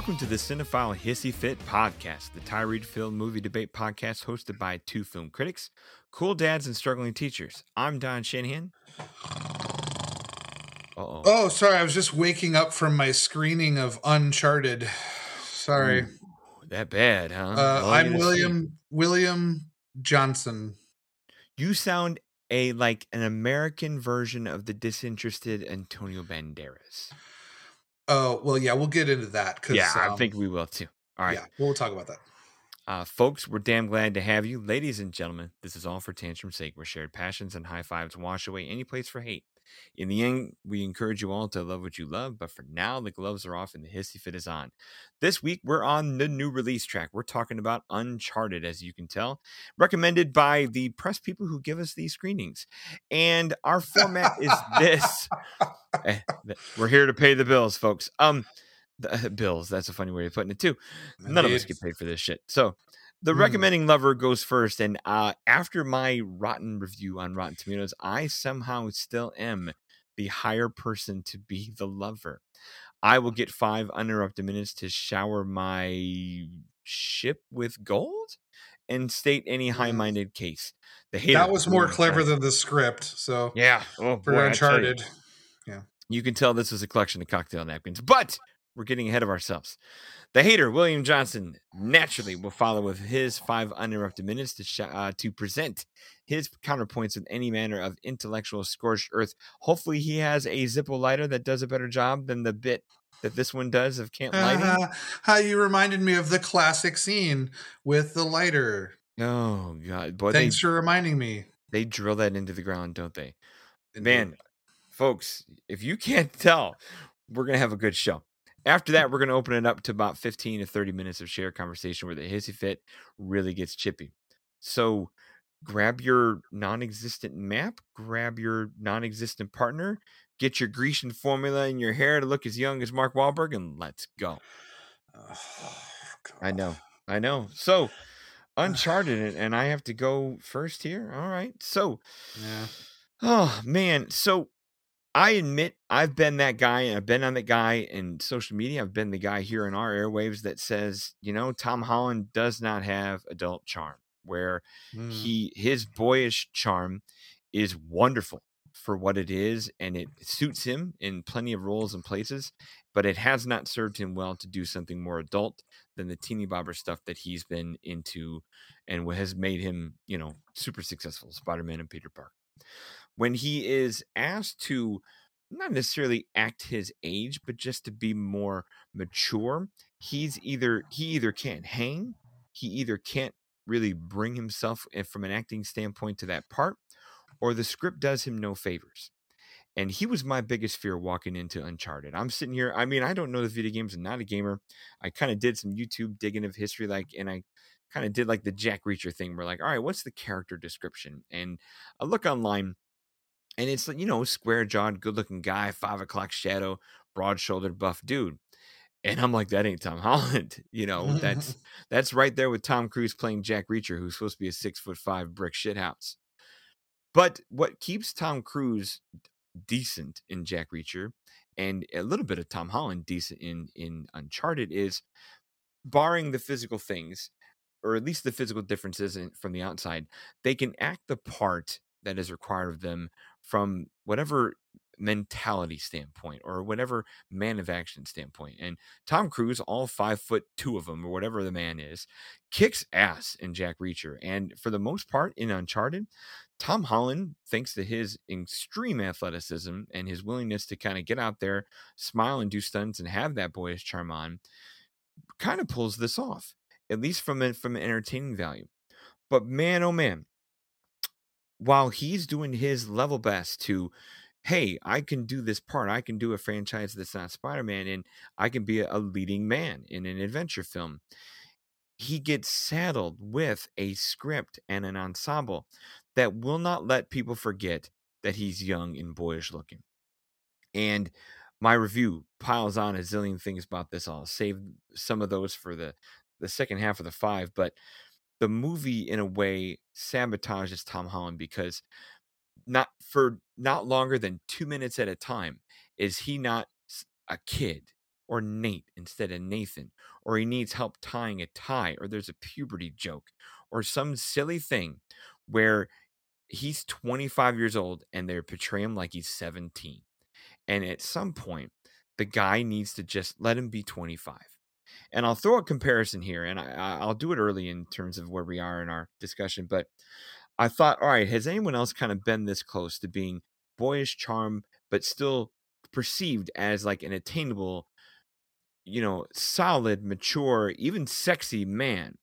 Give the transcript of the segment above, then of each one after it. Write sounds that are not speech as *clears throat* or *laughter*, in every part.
Welcome to the Cinephile Hissy Fit podcast, the Tyree Film Movie Debate podcast hosted by two film critics, cool dads, and struggling teachers. I'm Don Shanahan. Uh-oh. Oh, sorry. I was just waking up from my screening of Uncharted. Sorry. Ooh, that bad, huh? Uh, I'm William William Johnson. You sound a like an American version of the disinterested Antonio Banderas. Oh well, yeah, we'll get into that. Yeah, um, I think we will too. All right, yeah, we'll talk about that. Uh, folks, we're damn glad to have you, ladies and gentlemen. This is all for tantrum's sake, where shared passions and high fives wash away any place for hate. In the end, we encourage you all to love what you love, but for now, the gloves are off and the hissy fit is on. This week, we're on the new release track. We're talking about Uncharted, as you can tell, recommended by the press people who give us these screenings. And our format is this. *laughs* Eh, we're here to pay the bills, folks. Um, the, *laughs* bills. That's a funny way of putting it too. None of us get paid for this shit. So the mm. recommending lover goes first, and uh, after my rotten review on Rotten Tomatoes, I somehow still am the higher person to be the lover. I will get five uninterrupted minutes to shower my ship with gold and state any high-minded case. The hater that was more clever than the script. So yeah, oh, for boy, Uncharted, yeah, you can tell this was a collection of cocktail napkins, but we're getting ahead of ourselves. The hater, William Johnson, naturally will follow with his five uninterrupted minutes to, sh- uh, to present his counterpoints with any manner of intellectual scorched earth. Hopefully, he has a Zippo lighter that does a better job than the bit that this one does of camp lighting. Uh, how you reminded me of the classic scene with the lighter. Oh God, boy! Thanks they, for reminding me. They drill that into the ground, don't they? Man, folks, if you can't tell, we're gonna have a good show. After that, we're going to open it up to about 15 to 30 minutes of shared conversation where the hissy fit really gets chippy. So grab your non existent map, grab your non existent partner, get your Grecian formula in your hair to look as young as Mark Wahlberg, and let's go. Oh, I know. I know. So, *sighs* Uncharted, and I have to go first here. All right. So, yeah. *sighs* Oh, man. So, I admit I've been that guy and I've been on that guy in social media. I've been the guy here in our airwaves that says, you know, Tom Holland does not have adult charm where mm. he his boyish charm is wonderful for what it is and it suits him in plenty of roles and places, but it has not served him well to do something more adult than the teeny bobber stuff that he's been into and what has made him, you know, super successful, Spider-Man and Peter Parker when he is asked to not necessarily act his age, but just to be more mature, he's either he either can't hang, he either can't really bring himself eh, from an acting standpoint to that part, or the script does him no favors. And he was my biggest fear walking into Uncharted. I'm sitting here. I mean, I don't know the video games. I'm not a gamer. I kind of did some YouTube digging of history, like, and I kind of did like the Jack Reacher thing. We're like, all right, what's the character description? And I look online and it's you know square jawed, good looking guy, five o'clock shadow, broad shouldered, buff dude. And I'm like, that ain't Tom Holland. *laughs* You know, that's *laughs* that's right there with Tom Cruise playing Jack Reacher, who's supposed to be a six foot five brick shithouse. But what keeps Tom Cruise decent in Jack Reacher and a little bit of Tom Holland decent in in Uncharted is barring the physical things or at least the physical differences in, from the outside, they can act the part that is required of them from whatever mentality standpoint or whatever man of action standpoint. And Tom Cruise, all five foot two of them or whatever the man is, kicks ass in Jack Reacher. And for the most part in Uncharted, Tom Holland, thanks to his extreme athleticism and his willingness to kind of get out there, smile and do stunts and have that boyish charm on, kind of pulls this off, at least from from an entertaining value. But man, oh man, while he's doing his level best to hey i can do this part i can do a franchise that's not spider-man and i can be a leading man in an adventure film. He gets saddled with a script and an ensemble that will not let people forget that he's young and boyish looking. And my review piles on a zillion things about this. I'll save some of those for the the second half of the five but the movie in a way sabotages Tom Holland because not for not longer than 2 minutes at a time is he not a kid or Nate instead of Nathan, or he needs help tying a tie, or there's a puberty joke, or some silly thing where he's 25 years old and they portray him like he's 17. And at some point, the guy needs to just let him be 25. And I'll throw a comparison here, and I, I'll do it early in terms of where we are in our discussion. But I thought, all right, has anyone else kind of been this close to being boyish charm, but still perceived as like an attainable, you know, solid, mature, even sexy man?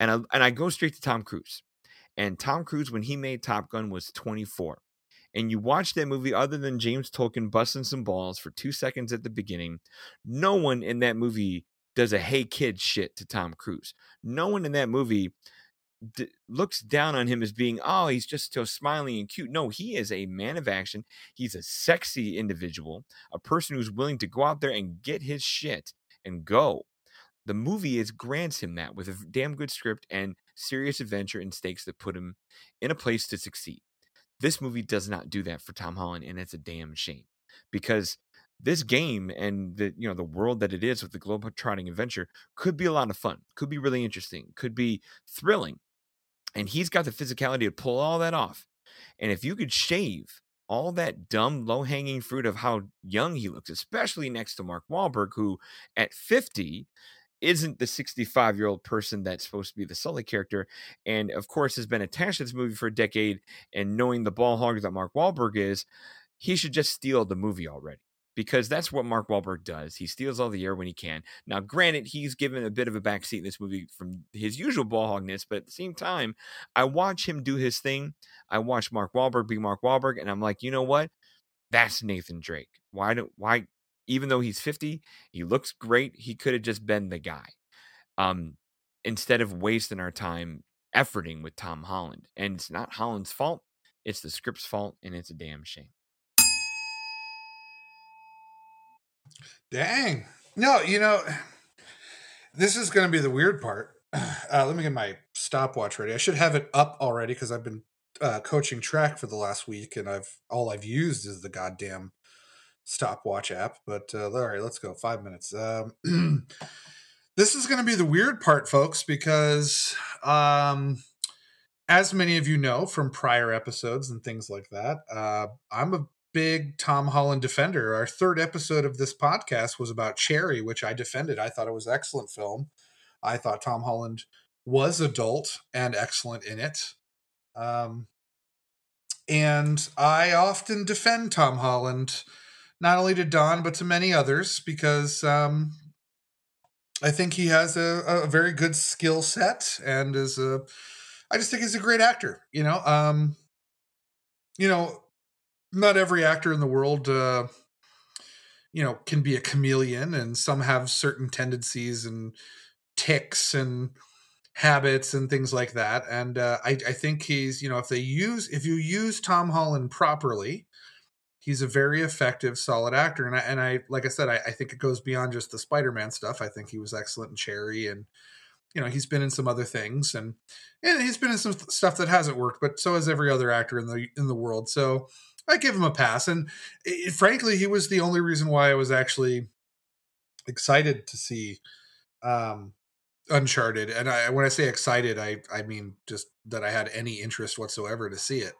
And I, and I go straight to Tom Cruise. And Tom Cruise, when he made Top Gun, was 24. And you watch that movie, other than James Tolkan busting some balls for two seconds at the beginning, no one in that movie does a hey kid shit to Tom Cruise. No one in that movie d- looks down on him as being, oh, he's just so smiling and cute. No, he is a man of action. He's a sexy individual, a person who's willing to go out there and get his shit and go. The movie is grants him that with a damn good script and serious adventure and stakes that put him in a place to succeed. This movie does not do that for Tom Holland, and it's a damn shame because this game and the you know the world that it is with the globetrotting adventure could be a lot of fun, could be really interesting, could be thrilling, and he's got the physicality to pull all that off. And if you could shave all that dumb low hanging fruit of how young he looks, especially next to Mark Wahlberg, who at 50 isn't the 65 year old person that's supposed to be the Sully character, and of course has been attached to this movie for a decade. And knowing the ball hog that Mark Wahlberg is, he should just steal the movie already because that's what Mark Wahlberg does. He steals all the air when he can. Now, granted, he's given a bit of a backseat in this movie from his usual ball hogness, but at the same time, I watch him do his thing. I watch Mark Wahlberg be Mark Wahlberg, and I'm like, you know what? That's Nathan Drake. Why don't why even though he's 50, he looks great. He could have just been the guy. Um, instead of wasting our time efforting with Tom Holland. And it's not Holland's fault, it's the script's fault, and it's a damn shame. Dang. No, you know, this is going to be the weird part. Uh, let me get my stopwatch ready. I should have it up already because I've been uh, coaching track for the last week, and I've all I've used is the goddamn stopwatch app. But uh, all right, let's go. Five minutes. Um, *clears throat* this is going to be the weird part, folks, because um, as many of you know from prior episodes and things like that, uh, I'm a big Tom Holland defender. Our third episode of this podcast was about Cherry, which I defended. I thought it was excellent film. I thought Tom Holland was adult and excellent in it. Um, and I often defend Tom Holland, not only to Don, but to many others, because um, I think he has a, a very good skill set and is a, I just think he's a great actor, you know. Um, you know, not every actor in the world uh, you know can be a chameleon and some have certain tendencies and ticks and habits and things like that and uh, I, I think he's you know if they use if you use tom holland properly he's a very effective solid actor and i, and I like i said I, I think it goes beyond just the spider-man stuff. I think he was excellent in cherry and you know he's been in some other things and and he's been in some stuff that hasn't worked but so has every other actor in the in the world so I give him a pass. And it, frankly, he was the only reason why I was actually excited to see um, Uncharted. And I, when I say excited, I I mean just that I had any interest whatsoever to see it.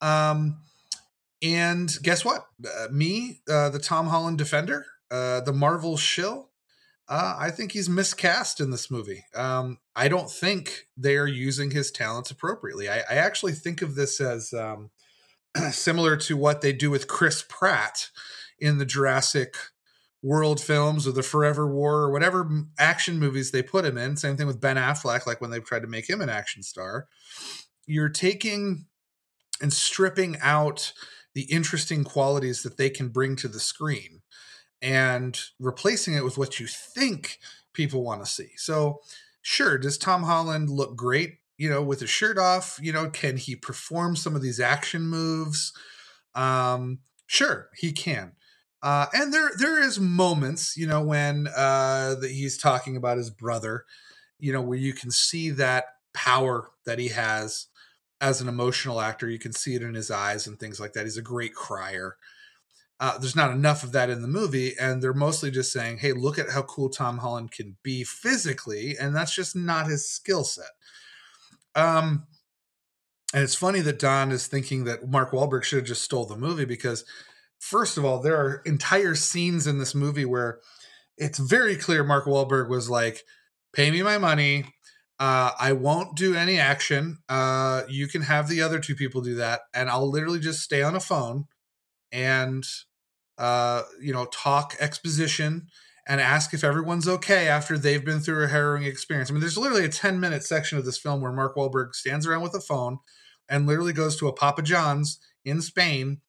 Um, and guess what? Uh, me, uh, the Tom Holland defender, uh, the Marvel shill. Uh, I think he's miscast in this movie. Um, I don't think they are using his talents appropriately. I, I actually think of this as um, *clears throat* similar to what they do with Chris Pratt in the Jurassic World films or the Forever War or whatever action movies they put him in. Same thing with Ben Affleck, like when they tried to make him an action star. You're taking and stripping out the interesting qualities that they can bring to the screen and replacing it with what you think people want to see. So, sure, does Tom Holland look great you know, with his shirt off? You know, can he perform some of these action moves? Um, sure, he can. Uh, and there there is moments, you know, when uh, that he's talking about his brother, you know, where you can see that power that he has as an emotional actor. You can see it in his eyes and things like that. He's a great crier. uh, there's not enough of that in the movie, and they're mostly just saying, "Hey, look at how cool Tom Holland can be physically," and that's just not his skill set. Um, and it's funny that Don is thinking that Mark Wahlberg should have just stole the movie because, first of all, there are entire scenes in this movie where it's very clear Mark Wahlberg was like, "Pay me my money. Uh, I won't do any action. Uh, you can have the other two people do that, and I'll literally just stay on a phone and uh, you know, talk exposition and ask if everyone's okay after they've been through a harrowing experience. I mean, there's literally a 10 minute section of this film where Mark Wahlberg stands around with a phone and literally goes to a Papa John's in Spain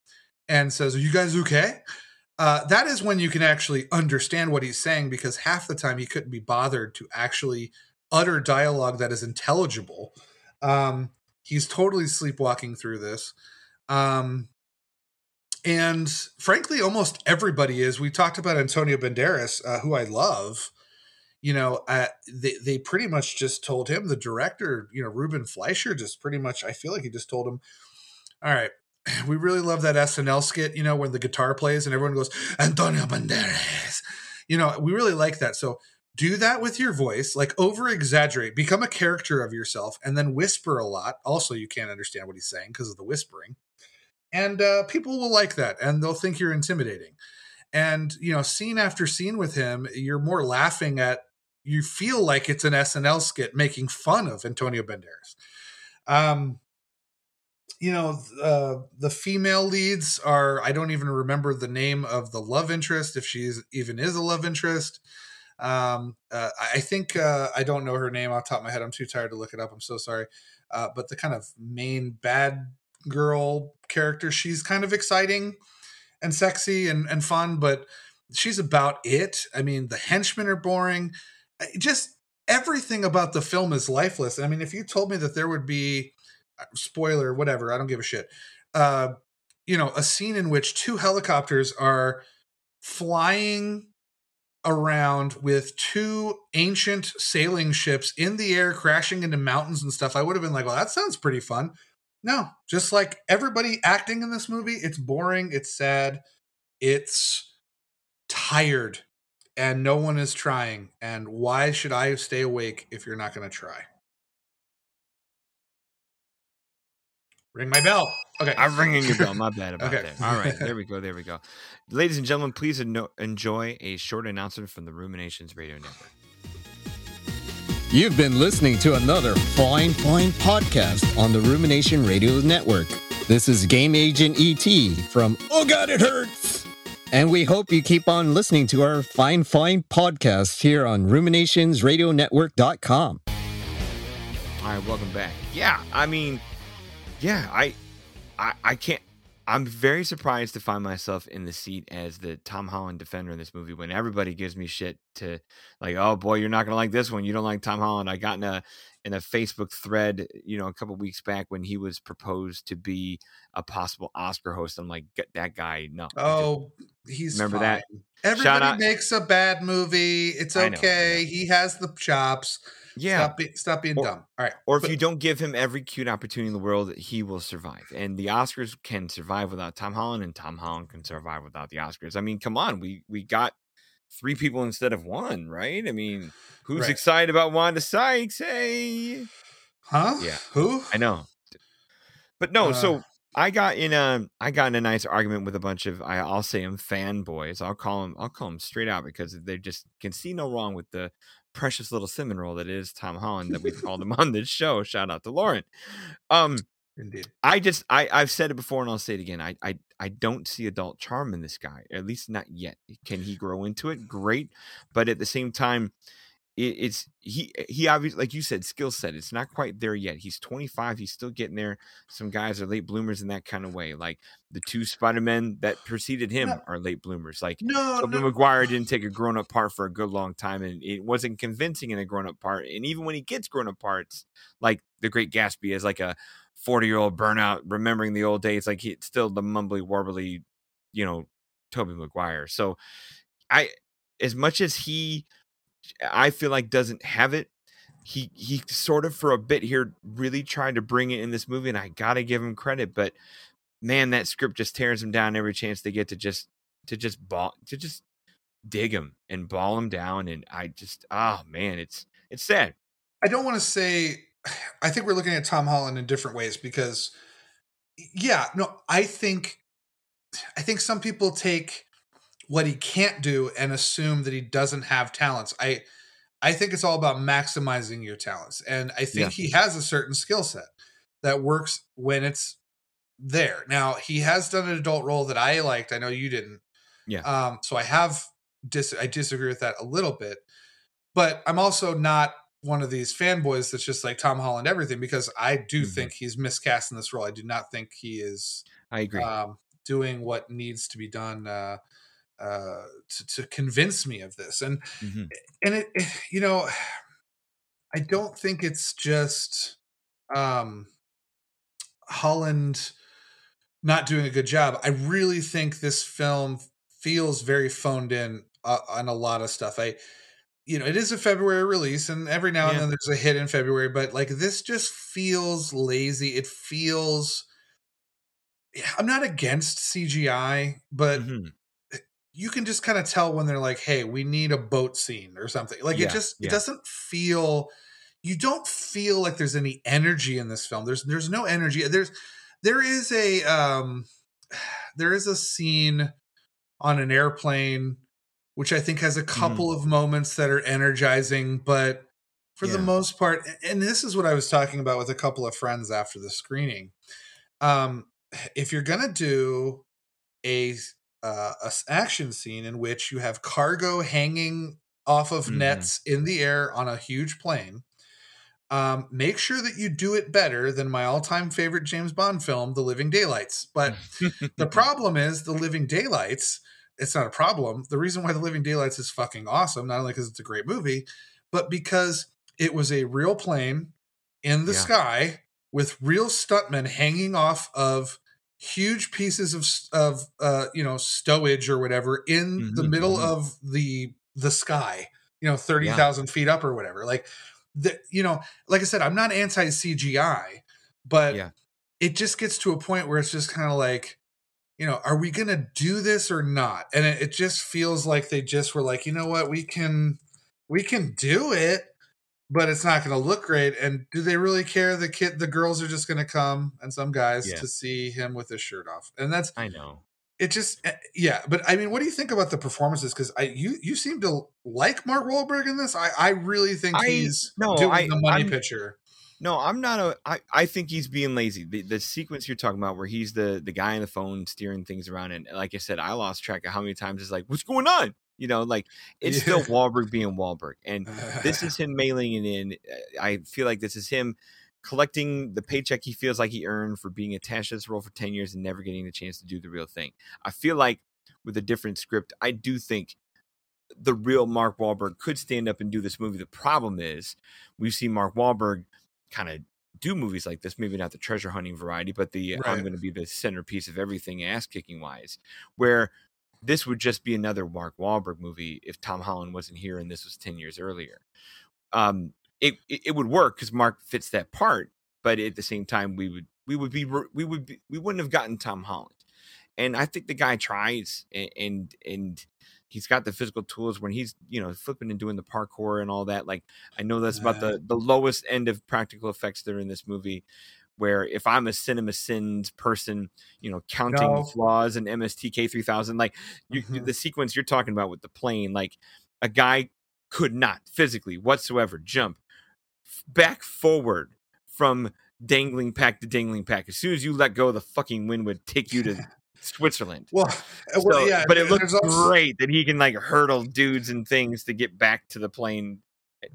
and says, Are you guys okay? Uh, that is when you can actually understand what he's saying because half the time he couldn't be bothered to actually utter dialogue that is intelligible. Um, he's totally sleepwalking through this. Um, and frankly, almost everybody is. We talked about Antonio Banderas, uh, who I love. You know, uh, they they pretty much just told him the director, you know, Ruben Fleischer, just pretty much. I feel like he just told him, "All right, *clears throat* we really love that SNL skit. You know, when the guitar plays and everyone goes Antonio Banderas. You know, we really like that. So do that with your voice, like over exaggerate, become a character of yourself, and then whisper a lot. Also, you can't understand what he's saying because of the whispering and uh, people will like that and they'll think you're intimidating. And you know scene after scene with him you're more laughing at you feel like it's an snl skit making fun of antonio banderas. Um you know uh, the female leads are i don't even remember the name of the love interest if she even is a love interest. Um, uh, i think uh, i don't know her name off top of my head i'm too tired to look it up i'm so sorry. Uh, but the kind of main bad girl character. She's kind of exciting and sexy and, and fun, but she's about it. I mean, the henchmen are boring. Just everything about the film is lifeless. I mean, if you told me that there would be uh, spoiler, whatever, I don't give a shit. Uh, you know, a scene in which two helicopters are flying around with two ancient sailing ships in the air crashing into mountains and stuff, I would have been like, well, that sounds pretty fun. No, just like everybody acting in this movie, it's boring, it's sad, it's tired, and no one is trying. And why should I stay awake if you're not going to try? Ring my bell. Okay. I'm ringing your bell. My bad about okay. that. *laughs* All right. There we go. There we go. Ladies and gentlemen, please enjoy a short announcement from the Ruminations Radio Network. You've been listening to another fine, fine podcast on the Rumination Radio Network. This is Game Agent ET from Oh God, it hurts! And we hope you keep on listening to our fine, fine podcast here on ruminationsradionetwork.com. All right, welcome back. Yeah, I mean, yeah, I, I, I can't. I'm very surprised to find myself in the seat as the Tom Holland defender in this movie when everybody gives me shit to like, oh boy, you're not gonna like this one. You don't like Tom Holland. I got in a in a Facebook thread, you know, a couple weeks back when he was proposed to be a possible Oscar host. I'm like, that guy, no. Oh, he's remember fine. that. Everybody makes a bad movie. It's okay. I know, I know. He has the chops. Yeah. Stop, be, stop being or, dumb. All right. Or if you don't give him every cute opportunity in the world, he will survive. And the Oscars can survive without Tom Holland, and Tom Holland can survive without the Oscars. I mean, come on. We we got three people instead of one, right? I mean, who's right. excited about Wanda Sykes? Hey. Huh? Yeah. Who? I know. But no, uh, so I got in a I got in a nice argument with a bunch of I, will say them fanboys. I'll call them I'll call them straight out because they just can see no wrong with the precious little cinnamon roll that is Tom Holland that we've *laughs* called him on this show. Shout out to Lauren. Um, Indeed. I just I I've said it before and I'll say it again. I I I don't see adult charm in this guy. At least not yet. Can he grow into it? Great, but at the same time, it, it's he eh, he obviously like you said skill set it's not quite there yet he's 25 he's still getting there some guys are late bloomers in that kind of way like the two spider-men that preceded him no. are late bloomers like no, Tobey no. Maguire didn't take a grown-up part for a good long time and it wasn't convincing in a grown-up part and even when he gets grown-up parts like the great gatsby is like a 40-year-old burnout remembering the old days like he's still the mumbly warbly you know Tobey Maguire so i as much as he I feel like doesn't have it. He he sort of for a bit here really tried to bring it in this movie, and I gotta give him credit. But man, that script just tears him down every chance they get to just to just ball to just dig him and ball him down. And I just, oh man, it's it's sad. I don't want to say. *sighs* I think we're looking at Tom Holland in different ways because, yeah, no, I think, I think some people take what he can't do and assume that he doesn't have talents. I, I think it's all about maximizing your talents, and I think yeah. he has a certain skill set that works when it's there. Now he has done an adult role that I liked. I know you didn't. Yeah. Um. So I have dis. I disagree with that a little bit, but I'm also not one of these fanboys that's just like Tom Holland everything because I do mm-hmm. think he's miscast in this role. I do not think he is. I agree. Um, doing what needs to be done uh, uh, to, to convince me of this, and mm-hmm. and it, it, you know, I don't think it's just um, Holland not doing a good job. I really think this film feels very phoned in uh, on a lot of stuff. I you know, it is a February release, and every now yeah. and then there's a hit in February, but like this just feels lazy. It feels. I'm not against CGI, but mm-hmm. You can just kind of tell when they're like, "Hey, we need a boat scene or something." Like yeah, it just yeah. it doesn't feel. You don't feel like there's any energy in this film. There's there's no energy. There's there is a um *sighs* there is a scene on an airplane which I think has a mm-hmm. couple mm. of moments that are energizing, but for yeah. the most part, and this is what I was talking about with a couple of friends after the screening. Um, *sighs* if you're gonna do a uh, a action scene in which you have cargo hanging off of mm. nets in the air on a huge plane, um, make sure that you do it better than my all-time favorite James Bond film, The Living Daylights. But *laughs* the problem is, The Living Daylights it's not a problem. The reason why The Living Daylights is fucking awesome, not only because it's a great movie, but because it was a real plane in the yeah. sky with real stuntmen hanging off of huge pieces of of uh, you know stowage or whatever in mm-hmm, the middle mm-hmm. of the the sky, you know, thirty thousand yeah. feet up or whatever. Like the you know, like I said, I'm not anti CGI, but yeah. it just gets to a point where it's just kind of like you know, are we going to do this or not? And it, it, just feels like they just were like, you know what, we can, we can do it, but it's not going to look great. And do they really care? The kid, the girls are just going to come and some guys yeah. to see him with his shirt off. And that's, I know. It just, eh, yeah. But I mean, what do you think about the performances? Because I, you, you seem to like Mark Wahlberg in this. I, I really think I, he's no, doing I, the money I'm, picture. No, I'm not a. I, I think he's being lazy. The, the sequence you're talking about, where he's the the guy on the phone steering things around, and like I said, I lost track of how many times it's like, "What's going on?" You know, like it's yeah. still Wahlberg being Wahlberg, and this is *laughs* him mailing it in. Eh, I feel like this is him collecting the paycheck he feels like he earned for being attached to this role for ten years and never getting the chance to do the real thing. I feel like with a different script, I do think the real Mark Wahlberg could stand up and do this movie. The problem is we've seen Mark Wahlberg kind of do movies like this, maybe not the treasure hunting variety, but the right. I'm going to be the centerpiece of everything ass kicking wise, where this would just be another Mark Wahlberg movie if Tom Holland wasn't here and this was 10 years earlier. Um, it, it would work because Mark fits that part, but at the same time, we would, we would be, we would be, we wouldn't have gotten Tom Holland. And I think the guy tries and, and, and he's got the physical tools when he's you know flipping and doing the parkour and all that like i know that's about the the lowest end of practical effects that are in this movie where if i'm a cinema sins person you know counting no. the flaws in mstk 3000 like you, mm-hmm. the sequence you're talking about with the plane like a guy could not physically whatsoever jump back forward from dangling pack to dangling pack as soon as you let go the fucking wind would take you to *laughs* Switzerland. Well, uh, well yeah, but it looks also... great that he can like hurdle dudes and things to get back to the plane.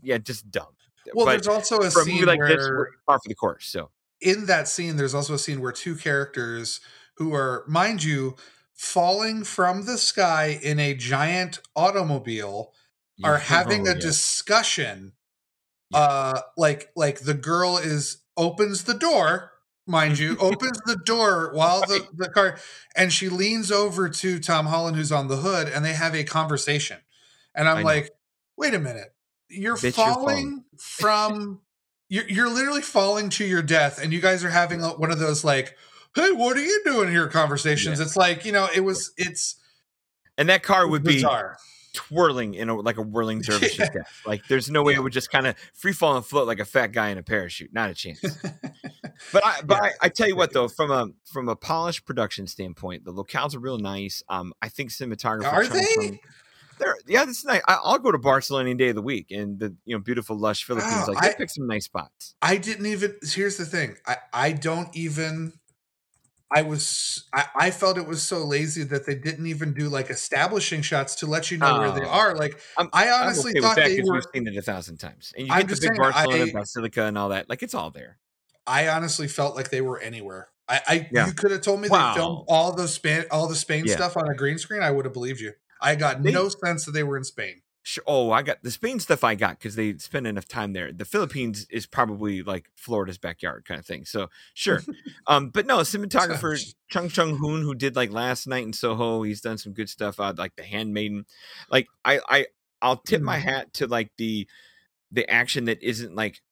Yeah, just dumb. Well, but there's also a scene like where this, par for the course. So in that scene, there's also a scene where two characters who are, mind you, falling from the sky in a giant automobile yeah. are *laughs* having oh, a yeah. discussion. Yeah. Uh, like like the girl is opens the door mind you, *laughs* opens the door while the, the car and she leans over to Tom Holland, who's on the hood, and they have a conversation. And I'm like, wait a minute. You're Bitch falling from you're, you're literally falling to your death, and you guys are having one of those like, hey, what are you doing here conversations. Yeah. It's like, you know, it was it's And that car would be bizarre. twirling in a like a whirling *laughs* dervish Yeah. Like there's no way Yeah. it would just kind of free fall and float like a fat guy in a parachute. Not a chance. *laughs* But I but. I, I tell you what though, from a from a polished production standpoint, the locales are real nice. Um, I think cinematography Are they? Chung- They're yeah, this is nice. I, I'll go to Barcelona any day of the week, and the you know beautiful lush Philippines. Wow, like I- pick some nice spots. I didn't even. Here's the thing. I I don't even. I was. I, I felt it was so lazy that they didn't even do like establishing shots to let you know where they Oh. are. Like I'm, I honestly okay thought they were. we've seen it a thousand times, and you I'm get the big saying, Barcelona I- basilica and all that. Like it's all there. I honestly felt like they were anywhere. I, I Yeah. you could have told me Wow. they filmed all the Spain all the Spain Yeah. stuff on a green screen. I would have believed you. I got They- no sense that they were in Spain. Oh, I got the Spain stuff. I got because they spend enough time there. The Philippines is probably like Florida's backyard kind of thing. So sure, *laughs* um, but no, cinematographer Chung Chung Hoon, who did like last night in Soho, he's done some good stuff. Uh, like the Handmaiden. Like I, I, I'll tip my hat to like the, the action that isn't like,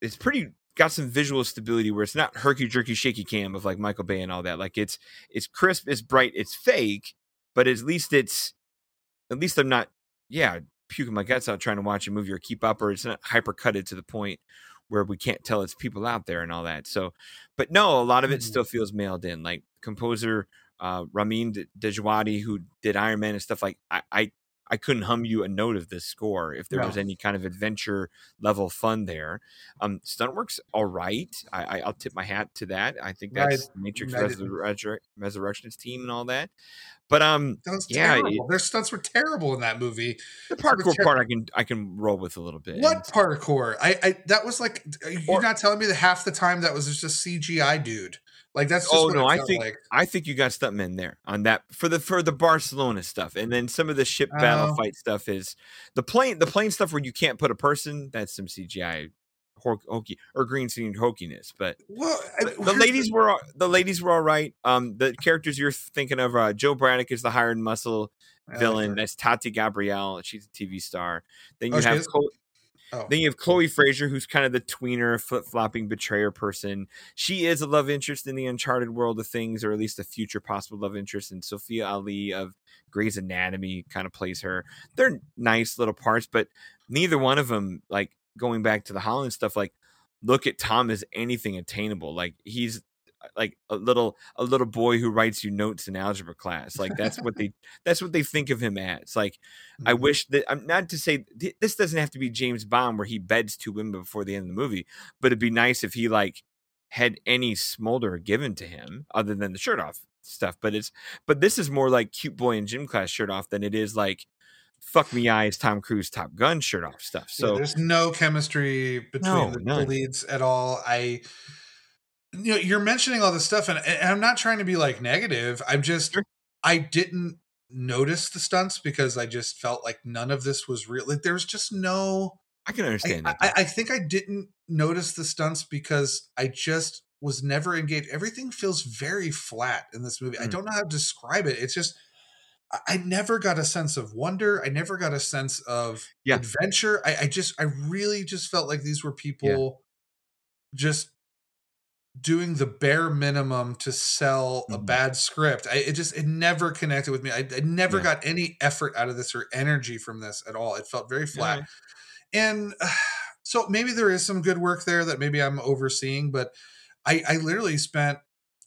it's pretty got some visual stability where it's not herky jerky shaky cam of like Michael Bay and all that. Like it's, it's crisp, it's bright, it's fake, but at least it's, at least I'm not, yeah, puking my guts out trying to watch a movie or keep up, or it's not hyper cutted to the point where we can't tell it's people out there and all that. So, but no, a lot of it Mhm. still feels mailed in. Like composer uh, Ramin Djawadi, who did Iron Man and stuff like, I, I, I couldn't hum you a note of this score if there No. was any kind of adventure level fun there. Um, Stuntworks, all right. I, I, I'll tip my hat to that. I think that's Matrix I Resur- Resurrections team and all that. But um, Yeah, terrible. Their stunts were terrible in that movie. the parkour ter- part I can I can roll with a little bit. What parkour? I, I that was like you're Or- not telling me that half the time that was just a CGI dude. Like that's just Oh, no, I think- like. I think you got something in there on that for the for the Barcelona stuff, and then some of the ship battle Oh. fight stuff is the plane the plane stuff where you can't put a person. That's some CGI hokey or green screen hokiness. But Well, I- the, the ladies were all- the ladies were all right. Um, the characters you're thinking of, uh, Jo Braddock is the hired muscle I villain. That's Tati Gabrielle. She's a TV star. Then Oh, you she have is? Oh. then you have Chloe Frazer, who's kind of the tweener, flip flopping betrayer person. She is a love interest in the Uncharted world of things, or at least a future possible love interest. And Sophia Ali of Grey's Anatomy kind of plays her. They're nice little parts, but neither one of them, like going back to the Holland stuff, like look at Tom as anything attainable. Like he's like a little a little boy who writes you notes in algebra class. Like that's what they that's what they think of him as. Like I Mhm. wish that I'm not to say th- this doesn't have to be James Bond where he beds two women before the end of the movie, but it'd be nice if he like had any smolder given to him other than the shirt off stuff. But it's but this is more like cute boy in gym class shirt off than it is like fuck me eyes Tom Cruise Top Gun shirt off stuff. Yeah, So there's no chemistry between No, the, the none. leads at all. I, you know, you're mentioning all this stuff, and, and I'm not trying to be like negative. I'm just, Sure. I didn't notice the stunts because I just felt like none of this was real. Like there was just no. I can I, understand that. I, I think I didn't notice the stunts because I just was never engaged. Everything feels very flat in this movie. I Mm. don't know how to describe it. It's just I- I never got a sense of wonder. I never got a sense of Yeah. adventure. I, I just I really just felt like these were people just doing the bare minimum to sell a Mhm. bad script. I it just it never connected with me. I, I never Yeah. got any effort out of this or energy from this at all. It felt very flat. Yeah. And uh, *sighs* so maybe there is some good work there that maybe I'm overseeing, but I, I literally spent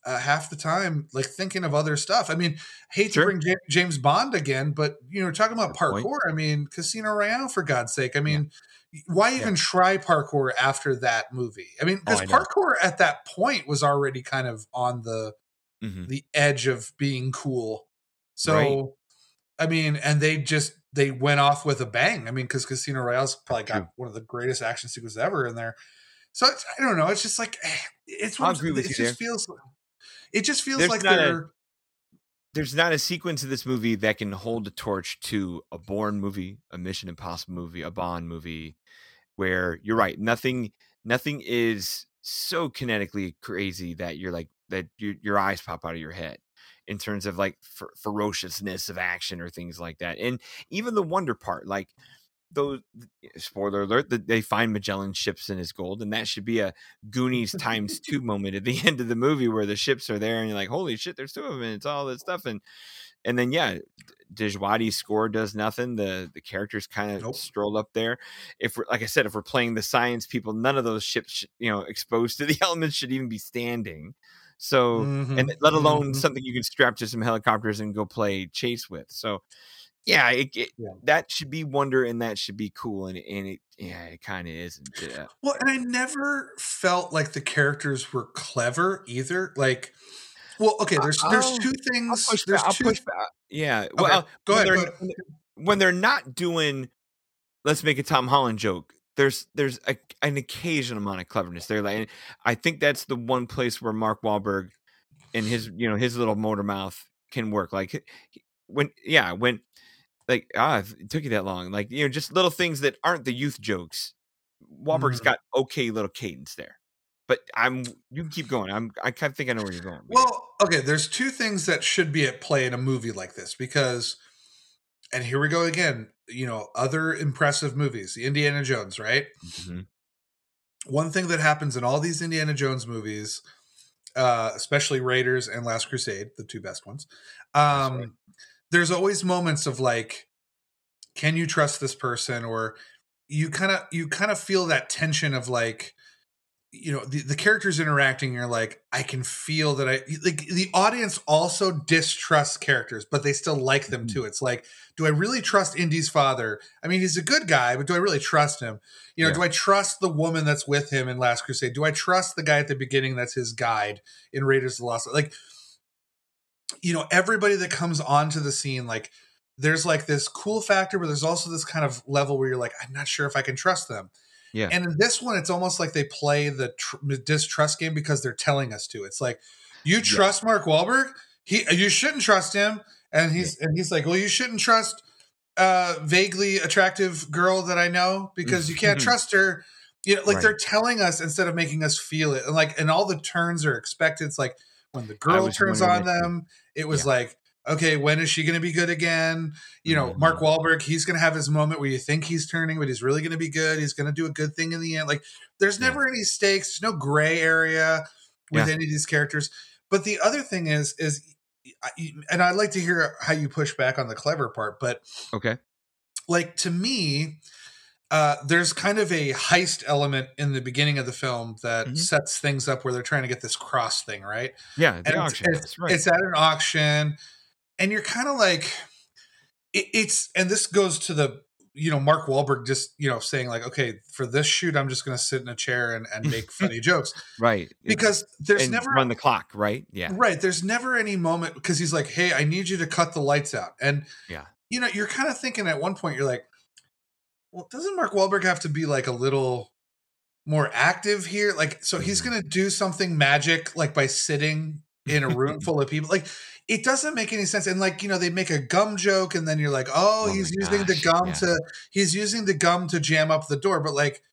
uh, half the time like thinking of other stuff. I mean, hate Sure. to bring Ja- James Bond again, but you know, talking about Good point. parkour. I mean, Casino Royale for God's sake. I mean, why even try parkour after that movie? I mean, Oh, because know. parkour at that point was already kind of on the Mhm. the edge of being cool. So, Right. I mean, and they just they went off with a bang. I mean, because Casino Royale's probably got True. one of the greatest action sequences ever in there. So it's, I don't know. It's just like eh, it's. One- agree with it you just feels. It just feels There's like they're. there's not a sequence of this movie that can hold a torch to a Bourne movie, a Mission Impossible movie, a Bond movie, where you're right. Nothing, nothing is so kinetically crazy that you're like that. Your your eyes pop out of your head in terms of like fer- ferociousness of action or things like that. And even the wonder part, like those spoiler alert that they find Magellan ships in his gold, and that should be a Goonies times two moment at the *laughs* end of the movie where the ships are there and you're like, holy shit, there's two of them, and it's all this stuff, and and then yeah, Djawadi's score does nothing. The the characters kind of Nope. stroll up there. If we're like I said, if we're playing the science people, none of those ships, sh- you know, exposed to the *laughs* elements should even be standing. So and Mhm, let alone mhm. something you can strap to some helicopters and go play chase with. So yeah, it, it, Yeah. that should be wonder and that should be cool, and and it yeah, it kind of isn't. Uh, Well, and I never felt like the characters were clever either. Like, well, okay, there's there's I'll- two I'll things. push There's back. I'll two. push back. Yeah, Okay, well, go when ahead. they're when they're- not doing, let's make a Tom Holland joke. There's there's a, an occasional amount of cleverness there. Like, I think that's the one place where Mark Wahlberg and his you know his little motor mouth can work. Like he- he- when yeah when like ah it took you that long. Like you know just little things that aren't the youth jokes. Wahlberg's Mhm. got okay little cadence there. But I'm you can keep going. I'm I kind of think I know where you're going. Well, okay, there's two things that should be at play in a movie like this because, and here we go again. You know, other impressive movies, the Indiana Jones, right? Mhm. One thing that happens in all these Indiana Jones movies, uh, especially Raiders and Last Crusade, the two best ones, um. There's always moments of like, can you trust this person? Or you kind of you kind of feel that tension of like, you know, the, the characters interacting. You're like, I can feel that I like the audience also distrusts characters, but they still like them Mhm. too. It's like, do I really trust Indy's father? I mean, he's a good guy, but do I really trust him? You know, Yeah. do I trust the woman that's with him in Last Crusade? Do I trust the guy at the beginning that's his guide in Raiders of the Lost? Like, you know, everybody that comes onto the scene, like, there's like this cool factor, but there's also this kind of level where you're like, I'm not sure if I can trust them. Yeah. And in this one, it's almost like they play the tr- distrust game because they're telling us to. It's like, you trust Mark Wahlberg? He, you shouldn't trust him. And he's and he's like, well, you shouldn't trust uh vaguely attractive girl that I know because you can't trust her. You know, like Right. they're telling us instead of making us feel it. And like, and all the turns are expected. It's like when the girl turns on them, it was Yeah. like, okay, when is she going to be good again? You know, Mark Mm-hmm. Wahlberg, he's going to have his moment where you think he's turning, but he's really going to be good. He's going to do a good thing in the end. Like, there's Yeah. never any stakes. There's no gray area with Yeah. any of these characters. But the other thing is, is, and I'd like to hear how you push back on the clever part, but Okay. like to me, uh, there's kind of a heist element in the beginning of the film that Mhm. sets things up where they're trying to get this cross thing, right? Yeah, the And it's- auction it's, right? it's at an auction, and you're kind of like, it, it's, and this goes to the, you know, Mark Wahlberg just, you know, saying like, okay, for this shoot, I'm just going to sit in a chair and, and make *laughs* funny jokes right. because there's and never run the clock, right? Yeah. Right. There's never any moment because he's like, hey, I need you to cut the lights out. And, Yeah. you know, you're kind of thinking at one point, you're like, well, doesn't Mark Wahlberg have to be like a little more active here? Like, so he's Mhm. going to do something magic, like by sitting in a room full of people. Like, it doesn't make any sense. And like, you know, they make a gum joke and then you're like, oh, Oh he's using the gum yeah. to, he's using the gum to jam up the door. But like,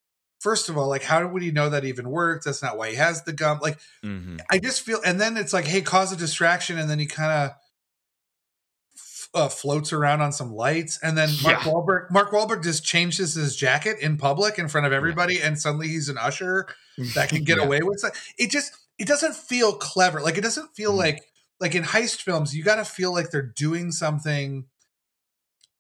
first of all, like, how would he know that even works? That's not why he has the gum. Like, hmm I just feel, and then it's like, hey, cause a distraction, and then he kind of uh, floats around on some lights, and then Mark Yeah. Wahlberg, Mark Wahlberg just changes his jacket in public in front of everybody, and suddenly he's an usher that can *laughs* get Yeah. away with it. It just, it doesn't feel clever. Like it doesn't feel Mhm. like, like in heist films, you got to feel like they're doing something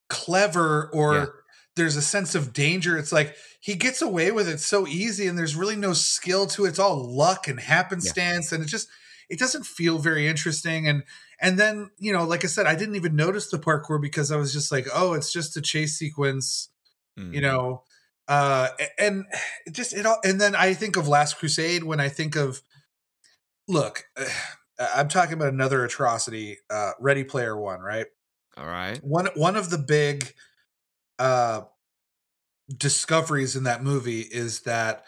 clever or. Yeah. There's a sense of danger. It's like he gets away with it so easy, and there's really no skill to it. It's all luck and happenstance, and it just it doesn't feel very interesting. And and then you know, like I said, I didn't even notice the parkour because I was just like, oh, it's just a chase sequence, you Mhm. know. Uh, and *sighs* it just it all. And then I think of Last Crusade when I think of look. *sighs* I'm talking about another atrocity, uh, Ready Player One, right? All right. one one of the big uh discoveries in that movie is that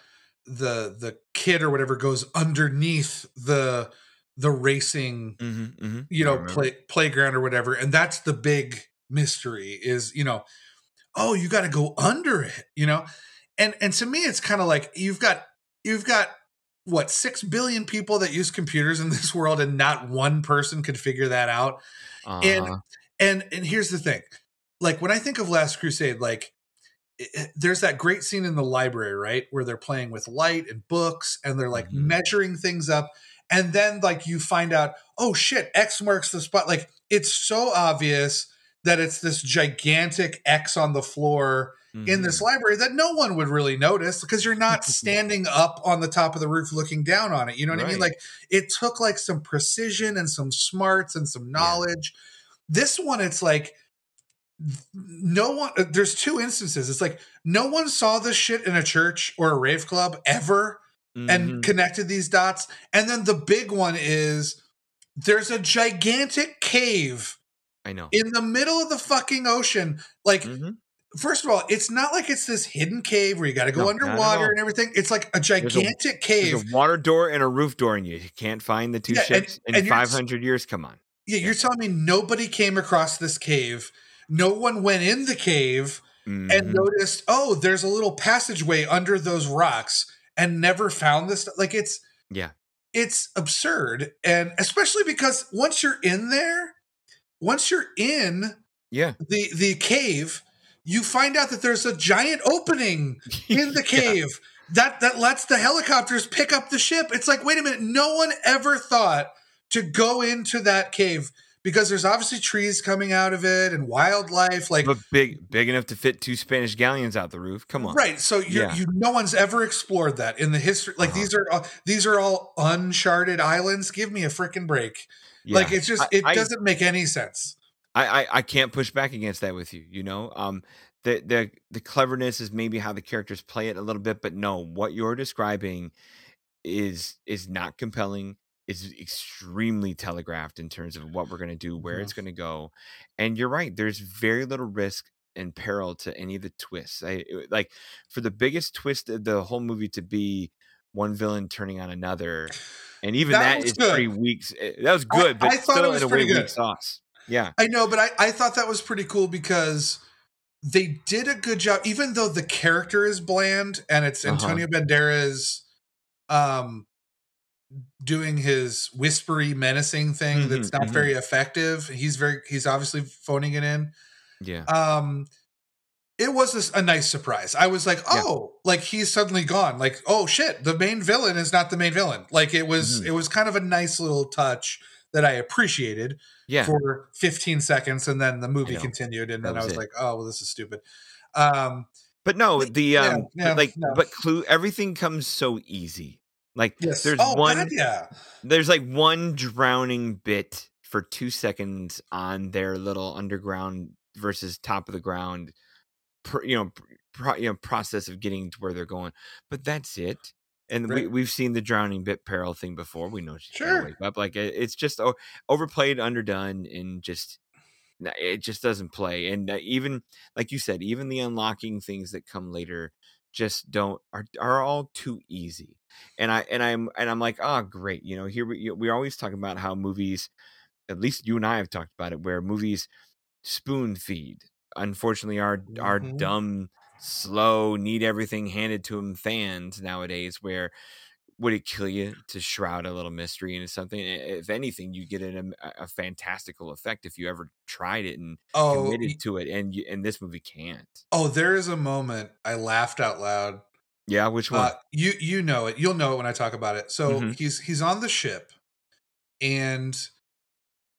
the the kid or whatever goes underneath the the racing hmm hmm you know play, playground or whatever and that's the big mystery is you know oh you got to go under it you know? And and to me it's kind of like you've got you've got what 6 billion people that use computers in *laughs* this world and not one person could figure that out. Uh and and and here's the thing like when i think of last crusade like it- it- there's that great scene in the library, right, where they're playing with light and books, and they're like Mhm. measuring things up, and then like you find out, oh shit, X marks the spot. Like it's so obvious that it's this gigantic X on the floor in this Mhm. library that no one would really notice because you're not *laughs* standing up on the top of the roof looking down on it. You know what I mean? Like it took like some precision and some smarts and some knowledge. This one, it's like no one. uh, There's two instances. It's like no one saw this shit in a church or a rave club ever Mhm. and connected these dots. And then the big one is there's a gigantic cave I know. in the middle of the fucking ocean. Like Mhm. first of all, it's not like it's this hidden cave where you got to go No, underwater and everything. It's like a a- gigantic cave. There's a water door and a roof door, and you can't find the two Yeah, and- ships in and 500 years. Come on. yeah, you're telling me nobody came across this cave. No one went in the cave and Mhm. noticed, oh, there's a little passageway under those rocks and never found this. Like it's Yeah. it's absurd. And especially because once you're in there, once you're in Yeah. the the cave, you find out that there's a giant opening *laughs* in the Yeah. cave that that lets the helicopters pick up the ship. It's like, wait a minute, no one ever thought to go into that cave because there's obviously trees coming out of it and wildlife. Like, But big, big enough to fit two Spanish galleons out the roof. Come on. right? So you Yeah. you no one's ever explored that in the history. Like Uh-huh. these are all, these are all uncharted islands. Give me a freaking break. Yeah. Like it's just it I- doesn't make any sense. I, I I can't push back against that with you. You know, um, the the the cleverness is maybe how the characters play it a little bit, but no, what you're describing is is not compelling. Is extremely telegraphed in terms of what we're going to do, where it's going to go, and you're right. There's very little risk and peril to any of the twists. I like for the biggest twist of the whole movie to be one villain turning on another, and even That that was good. pretty weak. eh, That was I- good, but I thought it was in a pretty way good. weak sauce. Yeah. I know, but I, I thought that was pretty cool because they did a good job, even though the character is bland and it's Uh-huh. Antonio Banderas um doing his whispery menacing thing that's Mhm, not mhm. very effective. He's very he's obviously phoning it in. Yeah. Um it was this, a nice surprise. I was like, Yeah. oh, like he's suddenly gone. Like, oh shit, the main villain is not the main villain. Like it was Mhm. it was kind of a nice little touch that I appreciated Yeah. for 15 seconds and then the movie continued and That then I was it. like, oh well this is stupid. Um But no, the yeah, um yeah, like no. but clue everything comes so easy. Like yes. there's oh one God, yeah. there's like one drowning bit for 2 seconds on their little underground versus top of the ground pr- you know pro, you know process of getting to where they're going. But that's it. And we Right. we've seen the drowning bit peril thing before. We know she's Sure. gonna wake up. Like it, it's just overplayed, underdone, and just it just doesn't play. And uh, even like you said, even the unlocking things that come later just don't are are all too easy. And I and I'm and I'm like, oh great, you know, here we we're always talking about how movies, at least you and I have talked about it, where movies spoon feed. Unfortunately, our our Mhm. dumb, slow, need everything handed to them fans nowadays, where would it kill you to shroud a little mystery into something? If anything, you get an, a, a fantastical effect if you ever tried it and Oh, committed to it, and you, and this movie can't. oh, there is a moment I laughed out loud. Yeah, which one? Uh, you you know it. You'll know it when I talk about it. So Mhm. he's he's on the ship, and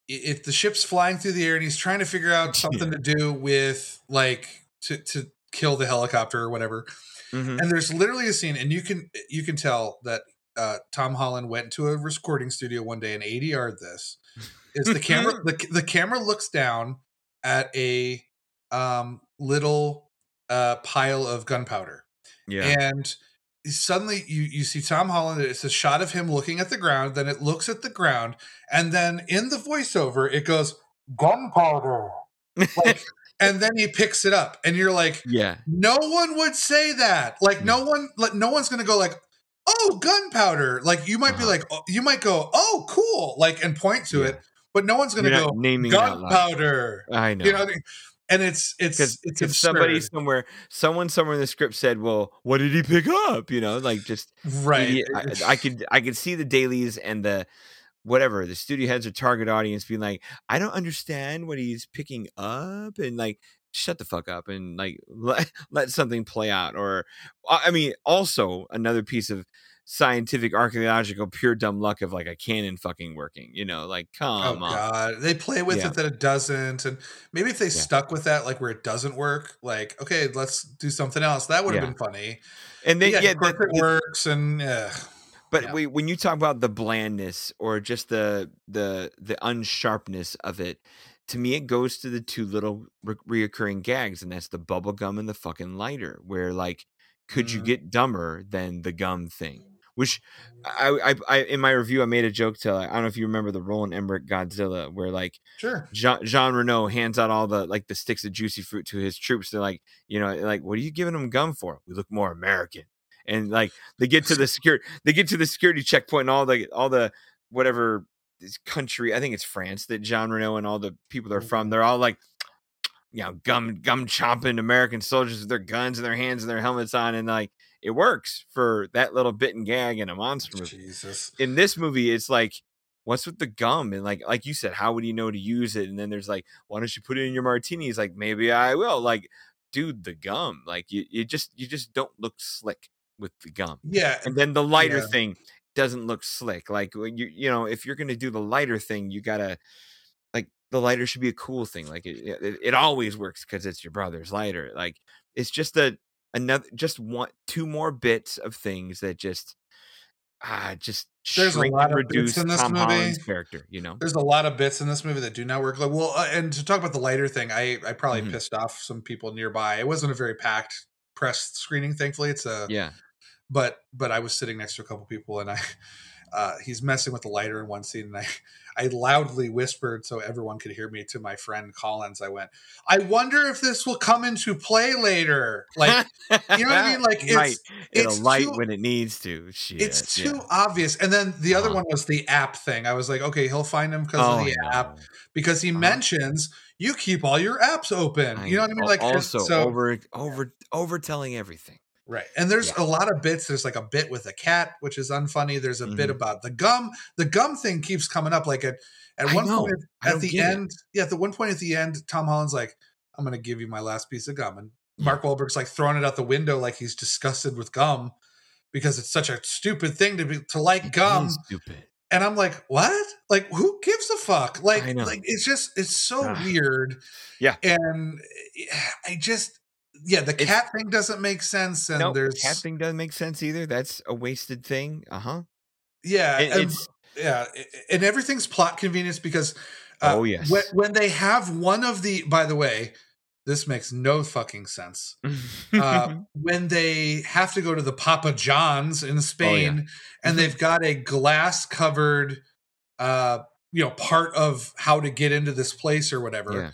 if the ship's flying through the air, and he's trying to figure out *laughs* something to do with like to to kill the helicopter or whatever. Mhm. And there's literally a scene, and you can you can tell that uh, Tom Holland went to a recording studio one day and ADR'd this. Is the camera *laughs* the the camera looks down at a um, little uh, pile of gunpowder yeah, and suddenly you you see Tom Holland. It's a shot of him looking at the ground. Then it looks at the ground, and then in the voiceover it goes gunpowder, like, and then he picks it up, and you're like, yeah, no one would say that. Like no one, like no one's gonna go like, oh, gunpowder. Like you might be Uh-huh. like, oh, you might go, oh, cool, like and point to Yeah. it, but no one's gonna go naming it out loud. gunpowder. I know. You know, what I mean? and it's it's because it's if somebody somewhere, someone somewhere in the script said, "Well, what did he pick up?" You know, like just right. I, I could I could see the dailies and the whatever the studio heads or target audience being like, "I don't understand what he's picking up," and like shut the fuck up and like *laughs* let, let something play out or i mean also another piece of scientific archaeological pure dumb luck of like a cannon fucking working you know like come Oh come on god, they play with Yeah. it that it doesn't, and maybe if they stuck with that, like where it doesn't work, like okay, let's do something else. That would have Yeah. been funny. and then yeah, yeah, it works, and ugh. But Yeah. we, when you talk about the blandness or just the the the unsharpness of it, to me it goes to the two little re- reoccurring gags, and that's the bubble gum and the fucking lighter. Where like, could you Mhm. get dumber than the gum thing? Which I, I, I in my review I made a joke to I don't know if you remember the Roland Emmerich Godzilla where like sure. Jean, Jean Reno hands out all the like the sticks of juicy fruit to his troops. They're like, you know, like, what are you giving them gum for? We look more American. And like they get to the secure, they get to the security checkpoint, and all the all the whatever this country, I think it's France, that Jean Reno and all the people they're from, mm-hmm. they're all like, you know, gum gum chomping American soldiers with their guns in their hands and their helmets on, and like it works for that little bit and gag in a monster movie. Jesus. in this movie it's like what's with the gum? And like like you said how would you know to use it? And then there's like why don't you put it in your martinis like maybe i will. Like dude the gum like you, you just you just don't look slick with the gum Yeah, and then the lighter Yeah. thing doesn't look slick like you you know if you're gonna do the lighter thing you gotta like the lighter should be a cool thing like it it, it always works because it's your brother's lighter like it's just a another just one two more bits of things that just ah just There's a lot of bits reduce in this Tom movie. Holland's character you know there's a lot of bits in this movie that do not work. Like, well, uh, and to talk about the lighter thing, I I probably Mhm. pissed off some people nearby. It wasn't a very packed press screening, thankfully. It's a yeah but but I was sitting next to a couple people and I *laughs* uh, he's messing with the lighter in one scene and I *laughs* I loudly whispered so everyone could hear me to my friend Collins. I went, I wonder if this will come into play later. Like you know what I mean? Like, *laughs* it's- right it'll it's light too- when it needs to Shit, it's yeah. too obvious. And then the other Uh-huh. one was the app thing. I was like, okay, he'll find him because oh of the app because he Uh-huh. mentions you keep all your apps open. you know what I mean? Like also so over over over telling everything Right. And there's Yeah. a lot of bits. There's like a bit with a cat, which is unfunny. There's a bit Mhm. about the gum. The gum thing keeps coming up. Like at, at I one know. point at the get it. end, yeah, at the one point at the end, Tom Holland's like, I'm gonna give you my last piece of gum. And Mark Wahlberg's like throwing it out the window like he's disgusted with gum because it's such a stupid thing to be to like It gum. stupid And I'm like, what? Like, who gives a fuck? Like, like it's just it's so Ah. weird. Yeah. And eh, I just yeah, the It's- cat thing doesn't make sense. And no there's cat thing doesn't make sense either that's a wasted thing uh-huh Yeah, It- and, it's yeah, and everything's plot convenience because uh, Oh, yes. when, when they have one of the by the way, this makes no fucking sense. Uh, *laughs* when they have to go to the Papa John's Oh, in Spain and they've got a glass covered uh you know part of how to get into this place or whatever yeah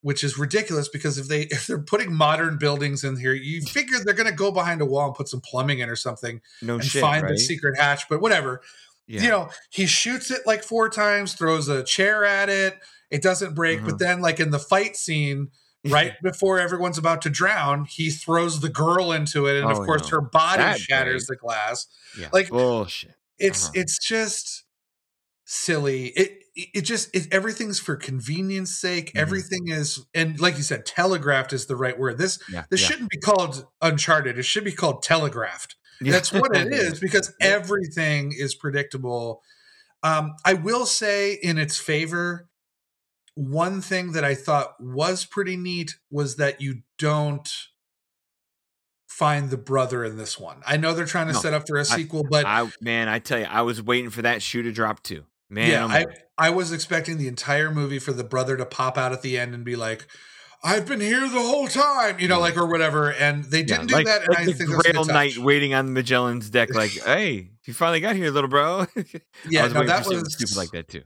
which is ridiculous because if they *laughs* if they're putting modern buildings in here you *laughs* figure they're going to go behind a wall and put some plumbing in or something no and shit find right the secret hatch but whatever yeah you know, he shoots it like four times, throws a chair at it, it doesn't break. Mhm. But then, like in the fight scene, *laughs* right before everyone's about to drown, he throws the girl into it, and Oh, of course, no. her body That shatters the glass. yeah like- bullshit It's Uh-huh. it's just silly. It it just it, everything's for convenience sake. Mhm. Everything is, and like you said, telegraphed is the right word. This yeah this yeah. shouldn't be called Uncharted. It should be called telegraphed. Yeah. That's what it is *laughs* because everything is predictable. Um, I will say in its favor, one thing that I thought was pretty neat was that you don't find the brother in this one. I know they're trying to No, set up for a sequel, but I man, I tell you, I was waiting for that shoe to drop too. Man, yeah, oh I'm I, was expecting the entire movie for the brother to pop out at the end and be like, I've been here the whole time, you know, like or whatever. And they didn't do like, that. And like I the think that's a Grail Knight touch. waiting on Magellan's deck, like, *laughs* hey, you finally got here, little bro. *laughs* I Yeah, was no, that was stupid like that too.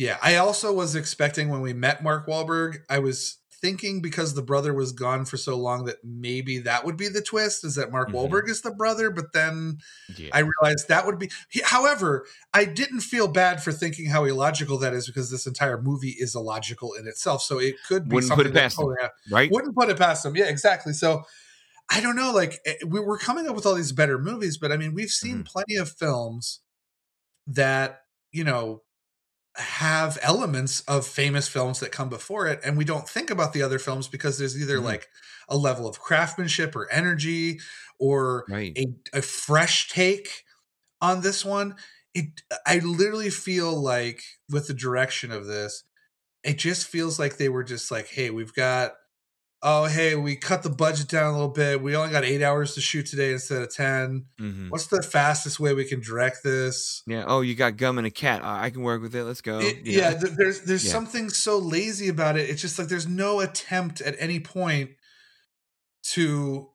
Yeah, I also was expecting when we met Mark Wahlberg, I was thinking because the brother was gone for so long that maybe that would be the twist is that Mark Mhm. Wahlberg is the brother, but then Yeah. I realized that would be he, however, I didn't feel bad for thinking how illogical that is because this entire movie is illogical in itself. So it could be Wouldn't put something it past him. right? wouldn't put it past them. Yeah, exactly. So I don't know. Like eh, we were coming up with all these better movies, but I mean, we've seen Mhm. plenty of films that you know have elements of famous films that come before it and we don't think about the other films because there's either Mhm. like a level of craftsmanship or energy or Right. a, a fresh take on this one it i literally feel like with the direction of this it just feels like they were just like hey we've got oh hey we cut the budget down a little bit we only got eight hours to shoot today instead of 10 hmm what's the fastest way we can direct this Yeah. Oh, you got gum and a cat. I can work with it. Let's go. It- know? yeah, there's there's Yeah. something so lazy about it. It's just like there's no attempt at any point to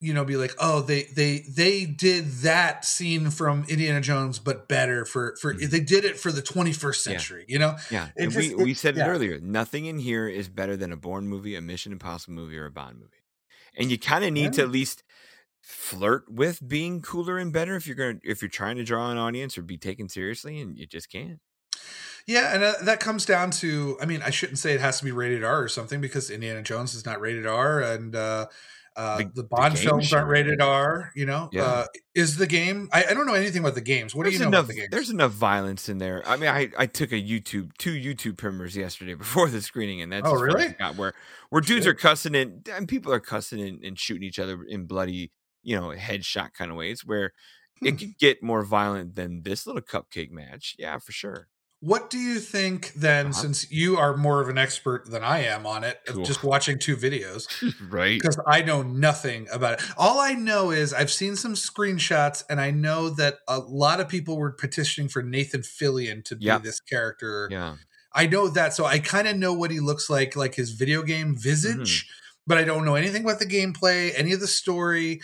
you know be like, "Oh, they they they did that scene from Indiana Jones but better for for Mhm. they did it for the 21st Yeah. century." You know? Yeah, It and just- we it- we said yeah. it earlier. Nothing in here is better than a Bourne movie, a Mission Impossible movie, or a Bond movie. And you kind of need to at least flirt with being cooler and better if you're gonna if you're trying to draw an audience or be taken seriously, and you just can't. Yeah, and uh, that comes down to I mean, I shouldn't say it has to be rated R or something because Indiana Jones is not rated R and uh uh, The- the, the Bond game films aren't rated. R. You know, Yeah. uh, is the game? I, I don't know anything about the games. What there's do you know enough. about the games? There's enough violence in there. I mean, I, I took a YouTube two YouTube primers yesterday *laughs* before the screening, and that's Oh, as far as really? got where where dudes Shit. are cussing and and people are cussing and, and shooting each other in bloody, you know, headshot kind of ways. Where it Hmm. could get more violent than this little cupcake match. Yeah, for sure. What do you think then, Uh-huh. since you are more of an expert than I am on it, Cool. just watching two videos, *laughs* right. because I know nothing about it. All I know is I've seen some screenshots and I know that a lot of people were petitioning for Nathan Fillion to be this character. Yeah. I know that. So I kind of know what he looks like, like his video game visage, Mm-hmm. but I don't know anything about the gameplay, any of the story.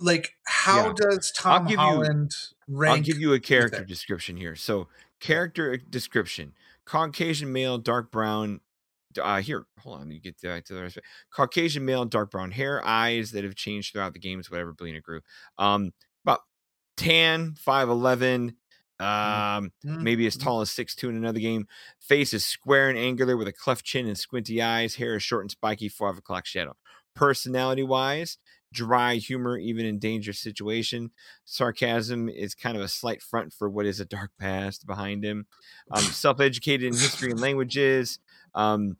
Like, how Yeah. does Tom give you- Holland rank? I'll give you a character description here. So, character description: Caucasian male, dark brown. Uh, here, hold on. Let me get back to the rest. of it. Caucasian male, dark brown hair, eyes that have changed throughout the games. Whatever, Belina grew. Um, about tan, five eleven. Um, Mm, maybe as mm. tall as six two in another game. Face is square and angular with a cleft chin and squinty eyes. Hair is short and spiky, five o'clock shadow. Personality wise, dry humor even in dangerous situation. Sarcasm is kind of a slight front for what is a dark *laughs* past behind him. Um, *laughs* self-educated in history and languages. Um,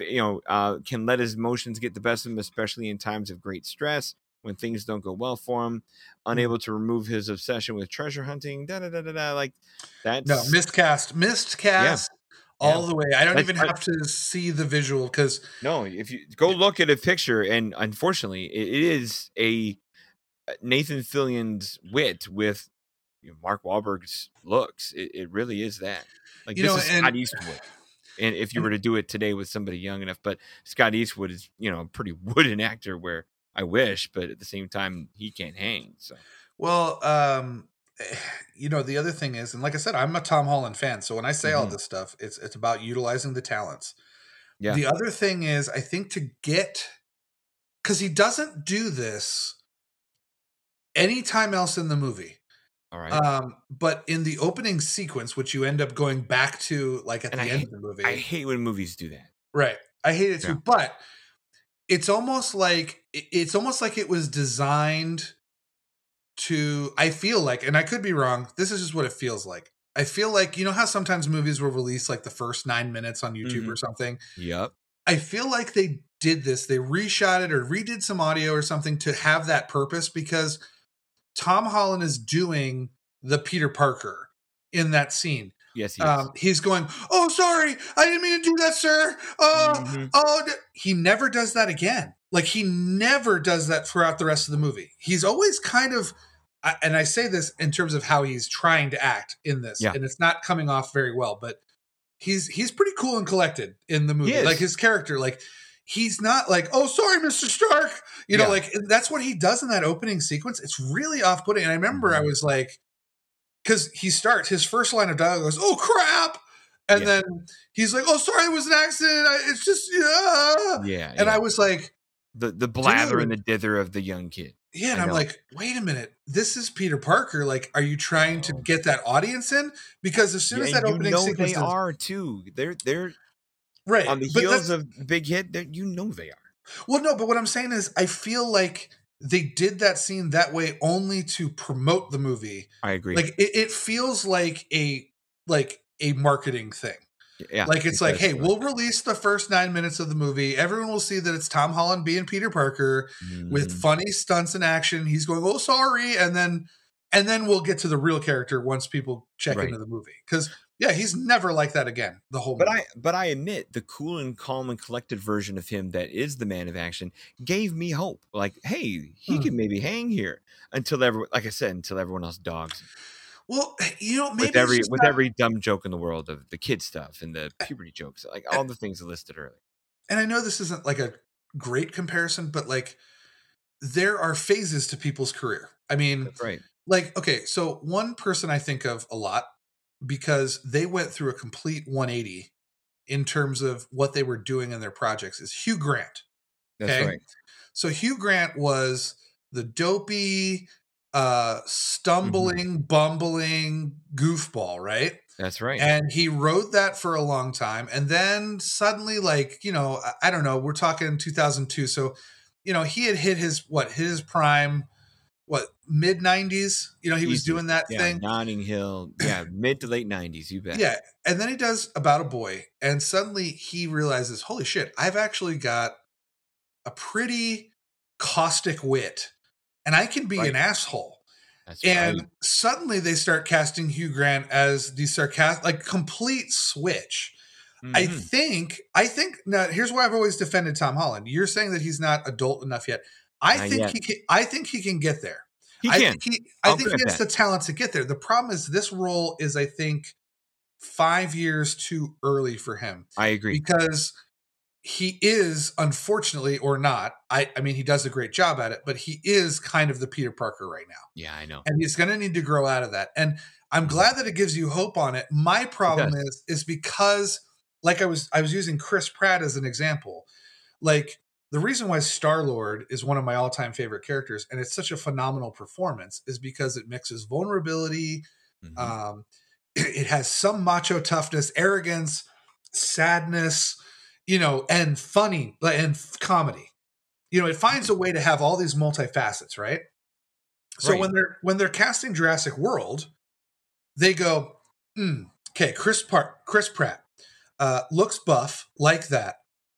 you know, uh, can let his emotions get the best of him, especially in times of great stress when things don't go well for him. Unable to remove his obsession with treasure hunting. Da da da da da. Like that's No, miscast, miscast all Yeah. the way. I don't That's- even have to see the visual because No, if you go look at a picture, and unfortunately, it is a uh, Nathan Fillion's wit with you know, Mark Wahlberg's looks. It, it really is that. Like You this know, is and- Scott Eastwood. And if you were to do it today with somebody young enough, but Scott Eastwood is, you know, a pretty *laughs* wooden actor where I wish, but at the same time, he can't hang. So Well, um, *sighs* you know, the other thing is, and like I said, I'm a Tom Holland fan. So when I say all Mhm. this stuff, it's it's about utilizing the talents. Yeah. The other thing is, I think to get because he doesn't do this anytime else in the movie. all right. Um, but in the opening sequence, which you end up going back to like at And the I end hate- of the movie, I hate when movies do that. Right. I hate it too. Yeah. But it's almost like it's almost like it was designed to I feel like, and I could be wrong, this is just what it feels like. I feel like you know how sometimes movies will release like the first nine minutes on YouTube or something? Yep. I feel like they did this, they reshot it or redid some audio or something to have that purpose because Tom Holland is doing the Peter Parker in that scene. Yes, he. Um, he's going, Oh, sorry, I didn't mean to do that, sir. Oh, Mhm. Oh, he never does that again. Like he never does that throughout the rest of the movie. He's always kind of, and I say this in terms of how he's trying to act in this, Yeah. and it's not coming off very well. But he's he's pretty cool and collected in the movie. Like his character, like he's not like, oh, sorry, Mister Stark. You know, Yeah. like that's what he does in that opening sequence. It's really off putting. And I remember I Mhm. was like, because he starts his first line of dialogue goes, "Oh crap." And Yeah. then he's like, "Oh, sorry, it was an accident. I, it's just, yeah." yeah. And. I was like, the the blather and the dither of the young kid. yeah, and I I'm know. like, wait a minute, this is Peter Parker. Like, are you trying to Oh. get that audience in? Because as soon Yeah, as that opening sequence they are too. They're they're right on the heels of Big Hit. That you know they are. well, no, but what I'm saying is, I feel like they did that scene that way only to promote the movie. I agree. Like, it, it feels like a like a marketing thing. Yeah, like it's like, hey, we'll release the first nine minutes of the movie. Everyone will see that it's Tom Holland being Peter Parker with Mhm. funny stunts and action. He's going, "Oh, sorry," and then and then we'll get to the real character once people check Right. into the movie. Because yeah, he's never like that again. The whole But movie. I but I admit the cool and calm and collected version of him that is the man of action gave me hope. Like, hey, he Hmm. could maybe hang here until everyone like I said, until everyone else dogs. Well, eh, you know, maybe with every with not- every dumb joke in the world of the kid stuff and the eh, puberty jokes, like eh, all the things listed earlier. and I know this isn't like a great comparison, but like there are phases to people's career. I mean, That's right. like okay, so one person I think of a lot because they went through a complete 180 in terms of what they were doing in their projects is Hugh Grant. That's Okay. right. So Hugh Grant was the dopey, uh, stumbling, bumbling goofball, right? That's right. And he wrote that for a long time. And then suddenly, like, you know, I, I don't know, we're talking 2002. So, you know, he had hit his, what, his prime, what, mid 90s? You know, he was doing that yeah, thing. Notting Hill. Yeah, mid to late nineties, you bet. Yeah. And then he does About a Boy. And suddenly he realizes, holy shit, I've actually got a pretty caustic wit and I can be Right. an asshole. That's And right. suddenly they start casting Hugh Grant as the sarcastic, like complete switch. I Mhm. think, I think now here's why I've always defended Tom Holland. You're saying that he's not adult enough yet. I Not think yet. he can, I think he can get there. he I can. think he I think he has that. the talent to get there. The problem is this role is I think five years too early for him I agree. because he is unfortunately or not I, I mean he does a great job at it but he is kind of the peter parker right now Yeah, I know. and he's going to need to grow out of that and i'm Mhm. glad that it gives you hope on it my problem does. is is because like i was i was using chris pratt as an example like the reason why star lord is one of my all-time favorite characters and it's such a phenomenal performance is because it mixes vulnerability Mhm. um, *clears throat* it has some macho toughness, arrogance, sadness, you know, and funny and comedy. You know, it finds a way to have all these multifacets, right? So Right. when they're when they're casting Jurassic World, they go, "Hmm, okay, Chris Part Chris Pratt uh, looks buff like that.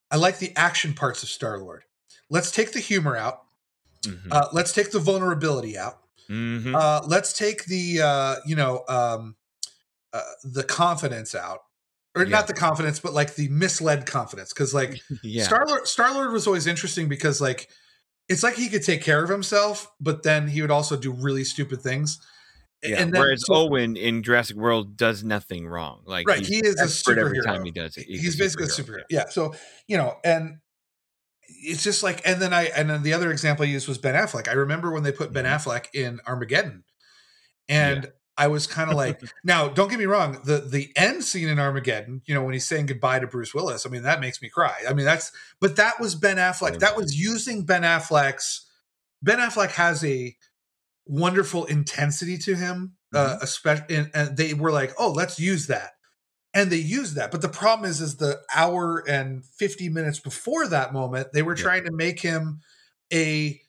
I like the action parts of Star Lord. Let's take the humor out. Mhm. Uh, let's take the vulnerability out. Mhm. Uh, let's take the uh, you know um, uh, the confidence out, or Yeah. not the confidence, but like the misled confidence. Because like *laughs* yeah. Star Lord, Star Lord was always interesting because like it's like he could take care of himself, but then he would also do really stupid things. yeah. And then, Whereas so- Owen in Jurassic World does nothing wrong. Like right, he is a expert every time he does it. He's, a basically a superhero. Yeah. So you know, and it's just like, and then I, and then the other example I used was Ben Affleck. I remember when they put Ben Mhm. Affleck in Armageddon, and I was kind of like, now don't get me wrong, the the end scene in Armageddon, you know, when he's saying goodbye to Bruce Willis, I mean that makes me cry. I mean that's, but that was Ben Affleck. That was using Ben Affleck's. Ben Affleck has a wonderful intensity to him, uh, especially, and, and they were like, oh, let's use that and they used that but the problem is is the hour and 50 minutes before that moment they were Yeah. trying to make him a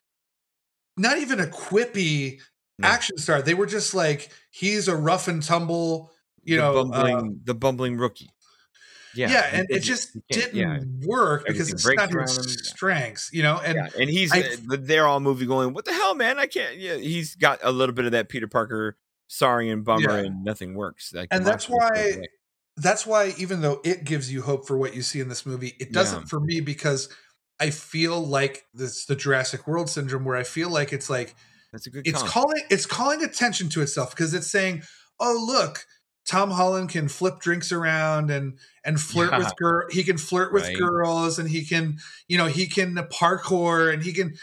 not even a quippy No. action star they were just like he's a rough and tumble you the know bumbling, uh, the bumbling rookie. yeah, Yeah, and it he just didn't work because Everything it's not his strengths you know and yeah, and he's I- uh, they're all movie going. What the hell, man? I can't. Yeah, he's got a little bit of that Peter Parker sorry and bummer, Yeah. and nothing works. Like And that's why- that's why even though it gives you hope for what you see in this movie it doesn't Yeah. for me because i feel like this the jurassic world syndrome where i feel like it's like that's a good. it's calling it's calling attention to itself because it's saying oh look tom holland can flip drinks around and and *laughs* flirt Yeah. with girl he can flirt with Right. girls and he can you know he can parkour and he can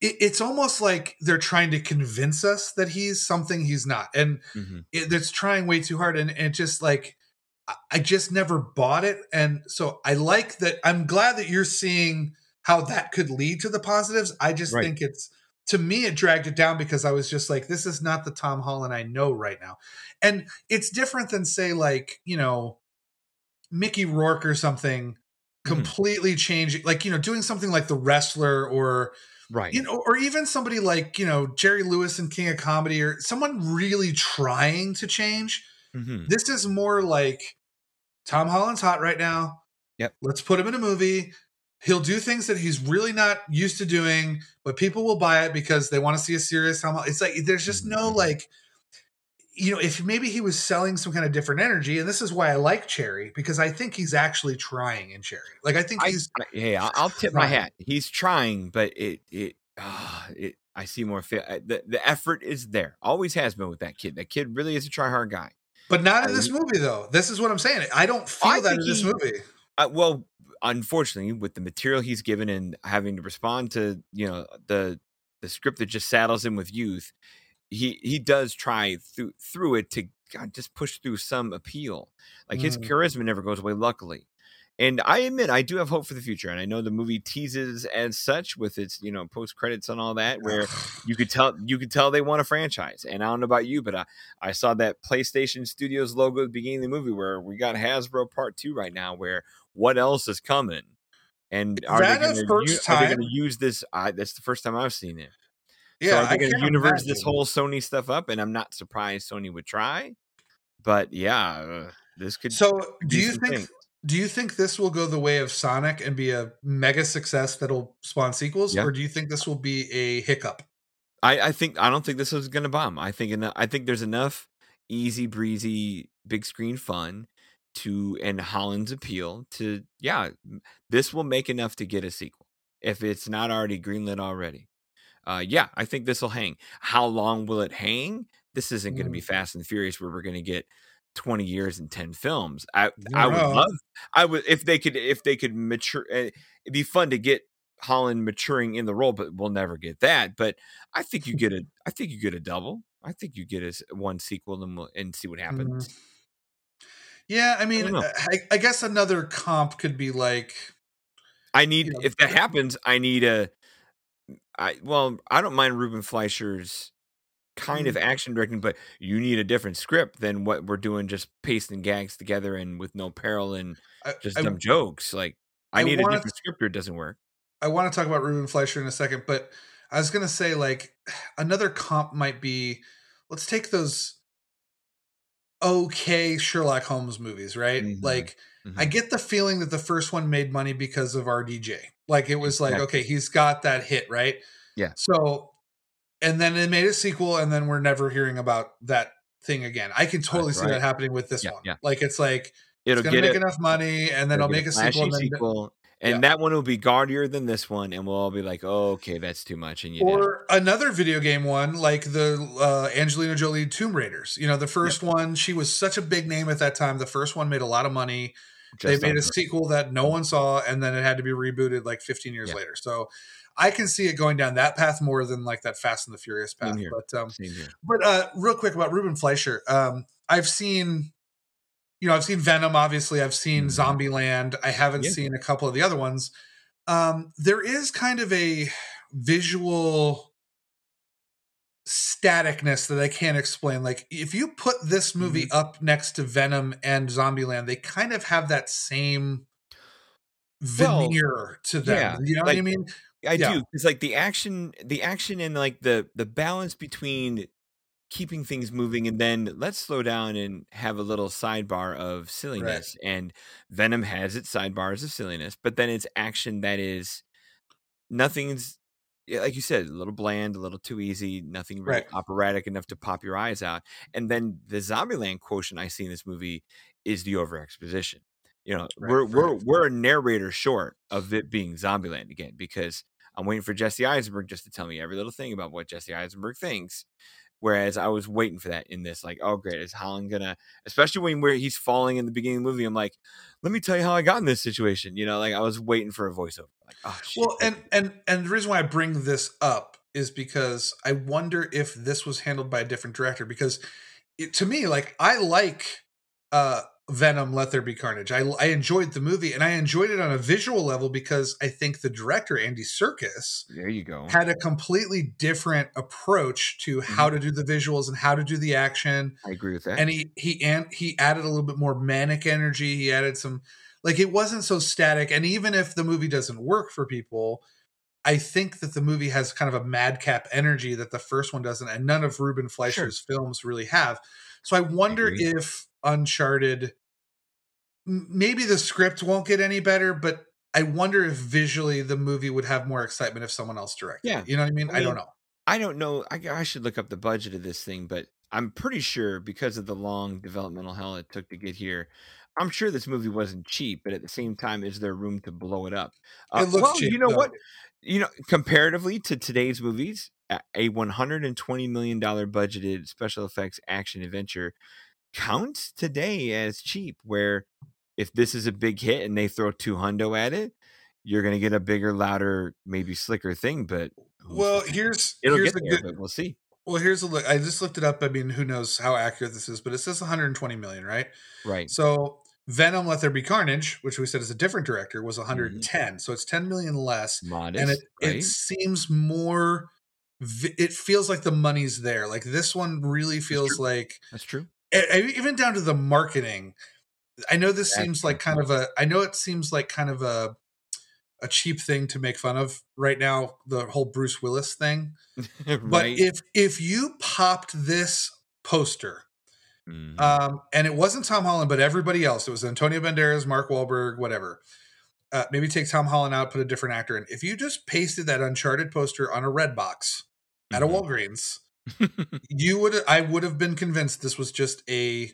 it, it's almost like they're trying to convince us that he's something he's not and Mhm. it, that's trying way too hard and, and it just like I- i just never bought it and so i like that i'm glad that you're seeing how that could lead to the positives i just Right. think it's to me it dragged it down because i was just like this is not the tom holland i know right now and it's different than say like you know mickey rourke or something Mhm. completely changing like you know doing something like the wrestler or Right. you know, or even somebody like you know Jerry Lewis and King of Comedy, or someone really trying to change. Mhm. This is more like Tom Holland's hot right now. Yep. Let's put him in a movie. He'll do things that he's really not used to doing, but people will buy it because they want to see a serious Holland. It's like there's just no Mhm. like you know, if maybe he was selling some kind of different energy, and this is why I like Cherry because I think he's actually trying in Cherry. Like I think he's I- hey, I'll, I'll tip my trying. hat. He's trying, but it it ah, it. I see more fit. The the effort is there. Always has been with that kid. That kid really is a try hard guy. but not in this movie though. This is what I'm saying. I don't feel I that in this he- movie. Uh, well, unfortunately, with the material he's given and having to respond to you know the the script that just saddles him with youth, he he does try through through it to God, just push through some appeal. Like his Mm. charisma never goes away, luckily. And I admit I do have hope for the future, and I know the movie teases as such with its you know post credits and all that, where *sighs* you could tell you could tell they want a franchise. And I don't know about you, but I, I saw that PlayStation Studios logo at the beginning of the movie where we got Hasbro Part Two right now. Where what else is coming? And are That they gonna, are they time- going to use this? I, that's the first time I've seen it. yeah, so are I they going to universe this whole Sony stuff up? And I'm not surprised Sony would try. But yeah, uh, this could. So, do you think things. do you think this will go the way of Sonic and be a mega success that'll spawn sequels, Yeah. or do you think this will be a hiccup? I, I think I don't think this is going to bomb. I think eno- I think there's enough easy breezy big screen fun to and Holland's appeal to yeah, this will make enough to get a sequel if it's not already greenlit already. Uh, yeah, I think this will hang. How long will it hang? This isn't going to be Fast and Furious where we're going to get 20 years and 10 films. I I would love I would if they could if they could mature uh, it'd be fun to get Holland maturing in the role but we'll never get that. But I think you *laughs* get a I think you get a double. I think you get a one sequel and we'll, and see what happens. Yeah, I mean, know. I, I guess another comp could be like, I need know, if that happens, I need a I well, I don't mind Ruben Fleischer's kind of mm-hmm. action directing, but you need a different script than what we're doing, just pasting gags together and with no peril and just I, dumb jokes. Like I, I need wanna- a different script or it doesn't work. I want to talk about Ruben Fleischer in a second, but I was gonna say like *sighs* another comp might be, let's take those okay Sherlock Holmes movies, right? Mhm. Like I Mhm. get the feeling that the first one made money because of RDJ. Like it was like, Exactly. okay, he's got that hit, right? Yeah. So, and then it made a sequel, and then we're never hearing about that thing again. I can totally That's see right. that happening with this Yeah, one. yeah. Like it's like It'll it's gonna make it. enough money, and then it'll I'll make a sequel, and then sequel, and Yeah. that one will be gaudier than this one, and we'll all be like, "Oh, okay, that's too much." And you did. or another video game one like the uh, Angelina Jolie Tomb Raiders. You know, the first one, she was such a big name at that time. The first one made a lot of money. Just they made a her. sequel that no one saw, and then it had to be rebooted like 15 years Yeah. later. So I can see it going down that path more than like that Fast and the Furious path. But um, but uh, real quick about Ruben Fleischer, um, I've seen. You know, I've seen Venom. Obviously, I've seen Mhm. Zombieland. I haven't Yeah. seen a couple of the other ones. Um, there is kind of a visual staticness that I can't explain. Like, if you put this movie Mm-hmm. up next to Venom and Zombieland, they kind of have that same Well, veneer to them. yeah, you know what I mean? I Yeah. do. It's like the action, the action, and like the the balance between keeping things moving and then let's slow down and have a little sidebar of silliness. And Venom has its sidebars of silliness, but then it's action that is nothing's like you said, a little bland, a little too easy, nothing really Right. operatic enough to pop your eyes out. And then the Zombieland quotient I see in this movie is the over exposition. You know, Right, we're we're we're a narrator short of it being Zombieland again because I'm waiting for Jesse Eisenberg just to tell me every little thing about what Jesse Eisenberg thinks. Whereas I was waiting for that in this, like, oh great, is Holland gonna? Especially when where he's falling in the beginning of the movie, I'm like, let me tell you how I got in this situation. You know, like I was waiting for a voiceover. Like, oh shit. Well, and and and the reason why I bring this up is because I wonder if this was handled by a different director. Because it, to me, like I like uh, Venom: Let There Be Carnage. I I enjoyed the movie, and I enjoyed it on a visual level because I think the director Andy Serkis there you go. had a completely different approach to how mm-hmm. to do the visuals and how to do the action I agree with that. and he he and he added a little bit more manic energy he added some like it wasn't so static and even if the movie doesn't work for people i think that the movie has kind of a madcap energy that the first one doesn't and none of ruben fleischer's films really have so i wonder agree. if uncharted maybe the script won't get any better, but I wonder if visually the movie would have more excitement if someone else directed. Yeah. it. you know what I mean. I I, don't know. I don't know. I, I should look up the budget of this thing, but I'm pretty sure because of the long developmental hell it took to get here, I'm sure this movie wasn't cheap. But at the same time, is there room to blow it up? Uh, It looks well, cheap. you know though. what? You know, comparatively to today's movies, a a 120 million dollar budgeted special effects action adventure counts today as cheap. Where if this is a big hit and they throw two hundo at it, you're gonna get a bigger, louder, maybe slicker thing. But Well, here's it'll here's get a there, good. but we'll see. Well, here's a look. I just looked it up. I mean, who knows how accurate this is, but it says 120 million, right? Right. So Venom: Let There Be Carnage, which we said is a different director, was Mm-hmm. 110. So it's 10 million less, Modest, and it right? it seems more. It feels like the money's there. Like this one really feels true. like That's true. Even down to the marketing. I know this That's seems like kind of a. I know it seems like kind of a a cheap thing to make fun of right now. The whole Bruce Willis thing. *laughs* But if if you popped this poster, Mhm. um, and it wasn't Tom Holland, but everybody else, it was Antonio Banderas, Mark Wahlberg, whatever. Uh, maybe take Tom Holland out, put a different actor in. If you just pasted that Uncharted poster on a red box at a Mhm. Walgreens, *laughs* you would I would have been convinced this was just a,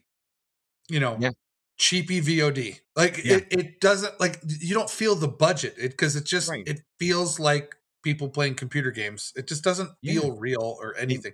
you know, Yeah. cheapy VOD. Like Yeah. it, it doesn't like you don't feel the budget because it, just Right. it feels like people playing computer games. It just doesn't Yeah. feel real or anything.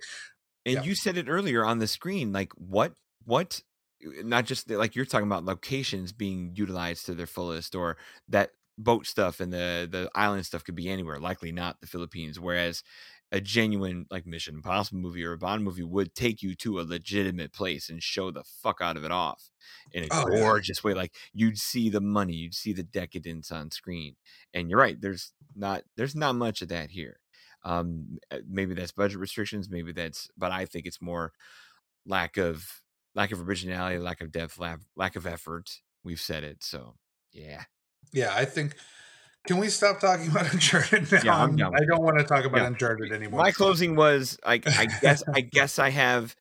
and Yeah. you said it earlier on the screen like what what uh, not just like you're talking about locations being utilized to their fullest or that boat stuff and the the island stuff could be anywhere likely not the philippines whereas a genuine like mission impossible movie or a bond movie would take you to a legitimate place and show the fuck out of it off in a Oh, yeah. gorgeous way like you'd see the money you'd see the decadence on screen and you're right there's not there's not much of that here um uh, maybe that's budget restrictions maybe that's but i think it's more lack of lack of originality lack of depth lack, lack of effort we've said it so yeah Yeah, I think. Can we stop talking *laughs* about Uncharted now? Yeah, I'm with I don't want to talk about Yeah. Uncharted anymore. my closing was like i *laughs* guess i guess i have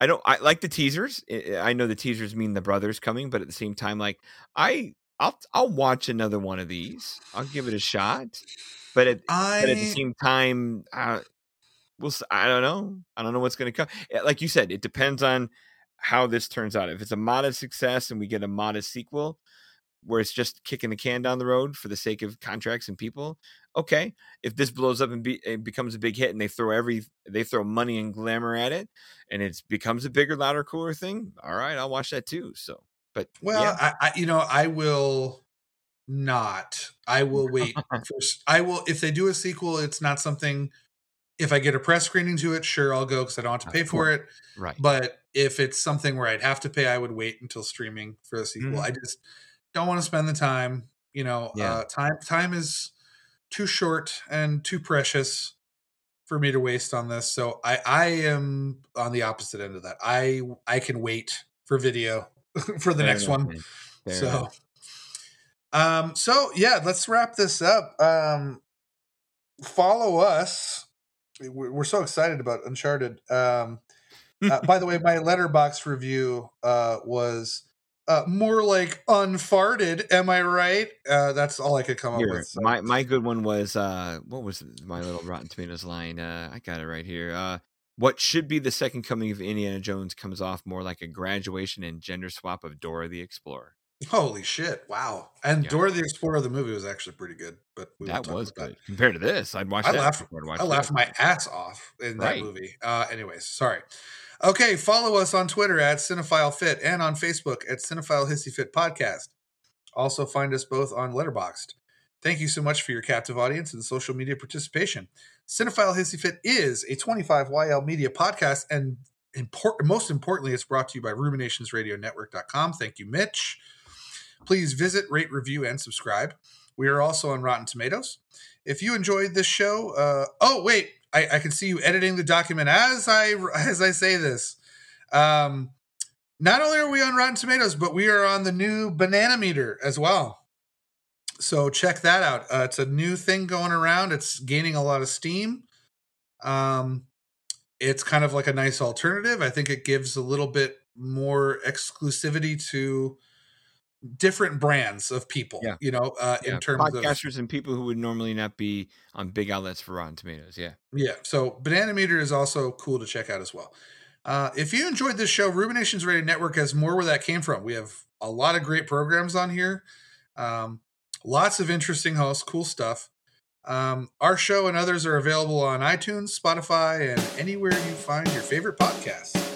i don't i like the teasers I- i know the teasers mean the brothers coming but at the same time like i i'll i'll watch another one of these i'll give it a shot but at, I but at the same time uh we'll i don't know i don't know what's going to come Eh, like you said it depends on how this turns out if it's a modest success and we get a modest sequel where it's just kicking the can down the road for the sake of contracts and people okay if this blows up and be, it becomes a big hit and they throw every they throw money and glamour at it and it becomes a bigger louder cooler thing all right i'll watch that too so but well, yeah I, I you know I will not. I will wait. *laughs* for, I will if they do a sequel. It's not something. If I get a press screening to it, sure I'll go because I don't have to pay for it. right But if it's something where I'd have to pay, I would wait until streaming for the sequel. Mhm. I just don't want to spend the time. You know, Yeah. uh, time time is too short and too precious for me to waste on this. So I I am on the opposite end of that. I I can wait for video *laughs* for the Fair next enough, one. so enough. um so yeah, let's wrap this up. Um follow us. We're we're so excited about Uncharted. Um *laughs* uh, by the way, my Letterboxd review uh, was uh, more like unfarted. Am I right? Uh, that's all I could come up with. so. my my good one was uh what was my little Rotten Tomatoes line? Uh I got it right here. Uh what should be the second coming of Indiana Jones comes off more like a graduation and gender swap of Dora the Explorer. Holy shit! Wow. And Yeah. Dora the Explorer, the movie was actually pretty good, but we that was good compared to this. I'd watch I that. laughed- I laughed my ass off in that Right. movie. Uh, anyways, sorry. Okay, follow us on Twitter at Cinephile Fit and on Facebook at Cinephile Hissy Fit Podcast. Also, find us both on Letterboxd. Thank you so much for your captive audience and social media participation. Cinephile Hissy Fit is a 25YL media podcast, and import- most importantly, it's brought to you by RuminationsRadioNetwork.com. Thank you, Mitch. Please visit, rate, review, and subscribe. We are also on Rotten Tomatoes. If you enjoyed this show, uh, oh wait, I, I can see you editing the document as I as I say this. Um, not only are we on Rotten Tomatoes, but we are on the new Banana Meter as well. So check that out. Uh, it's a new thing going around. It's gaining a lot of steam. Um, it's kind of like a nice alternative. I think it gives a little bit more exclusivity to different brands of people. Yeah. You know, uh, Yeah, in terms of podcasters and people who would normally not be on big outlets for Rotten Tomatoes. Yeah. Yeah. So Banana Meter is also cool to check out as well. Uh, if you enjoyed this show, Ruminations Radio Network has more where that came from. We have a lot of great programs on here, um, lots of interesting hosts, cool stuff. Um, our show and others are available on iTunes, Spotify, and anywhere you find your favorite podcasts.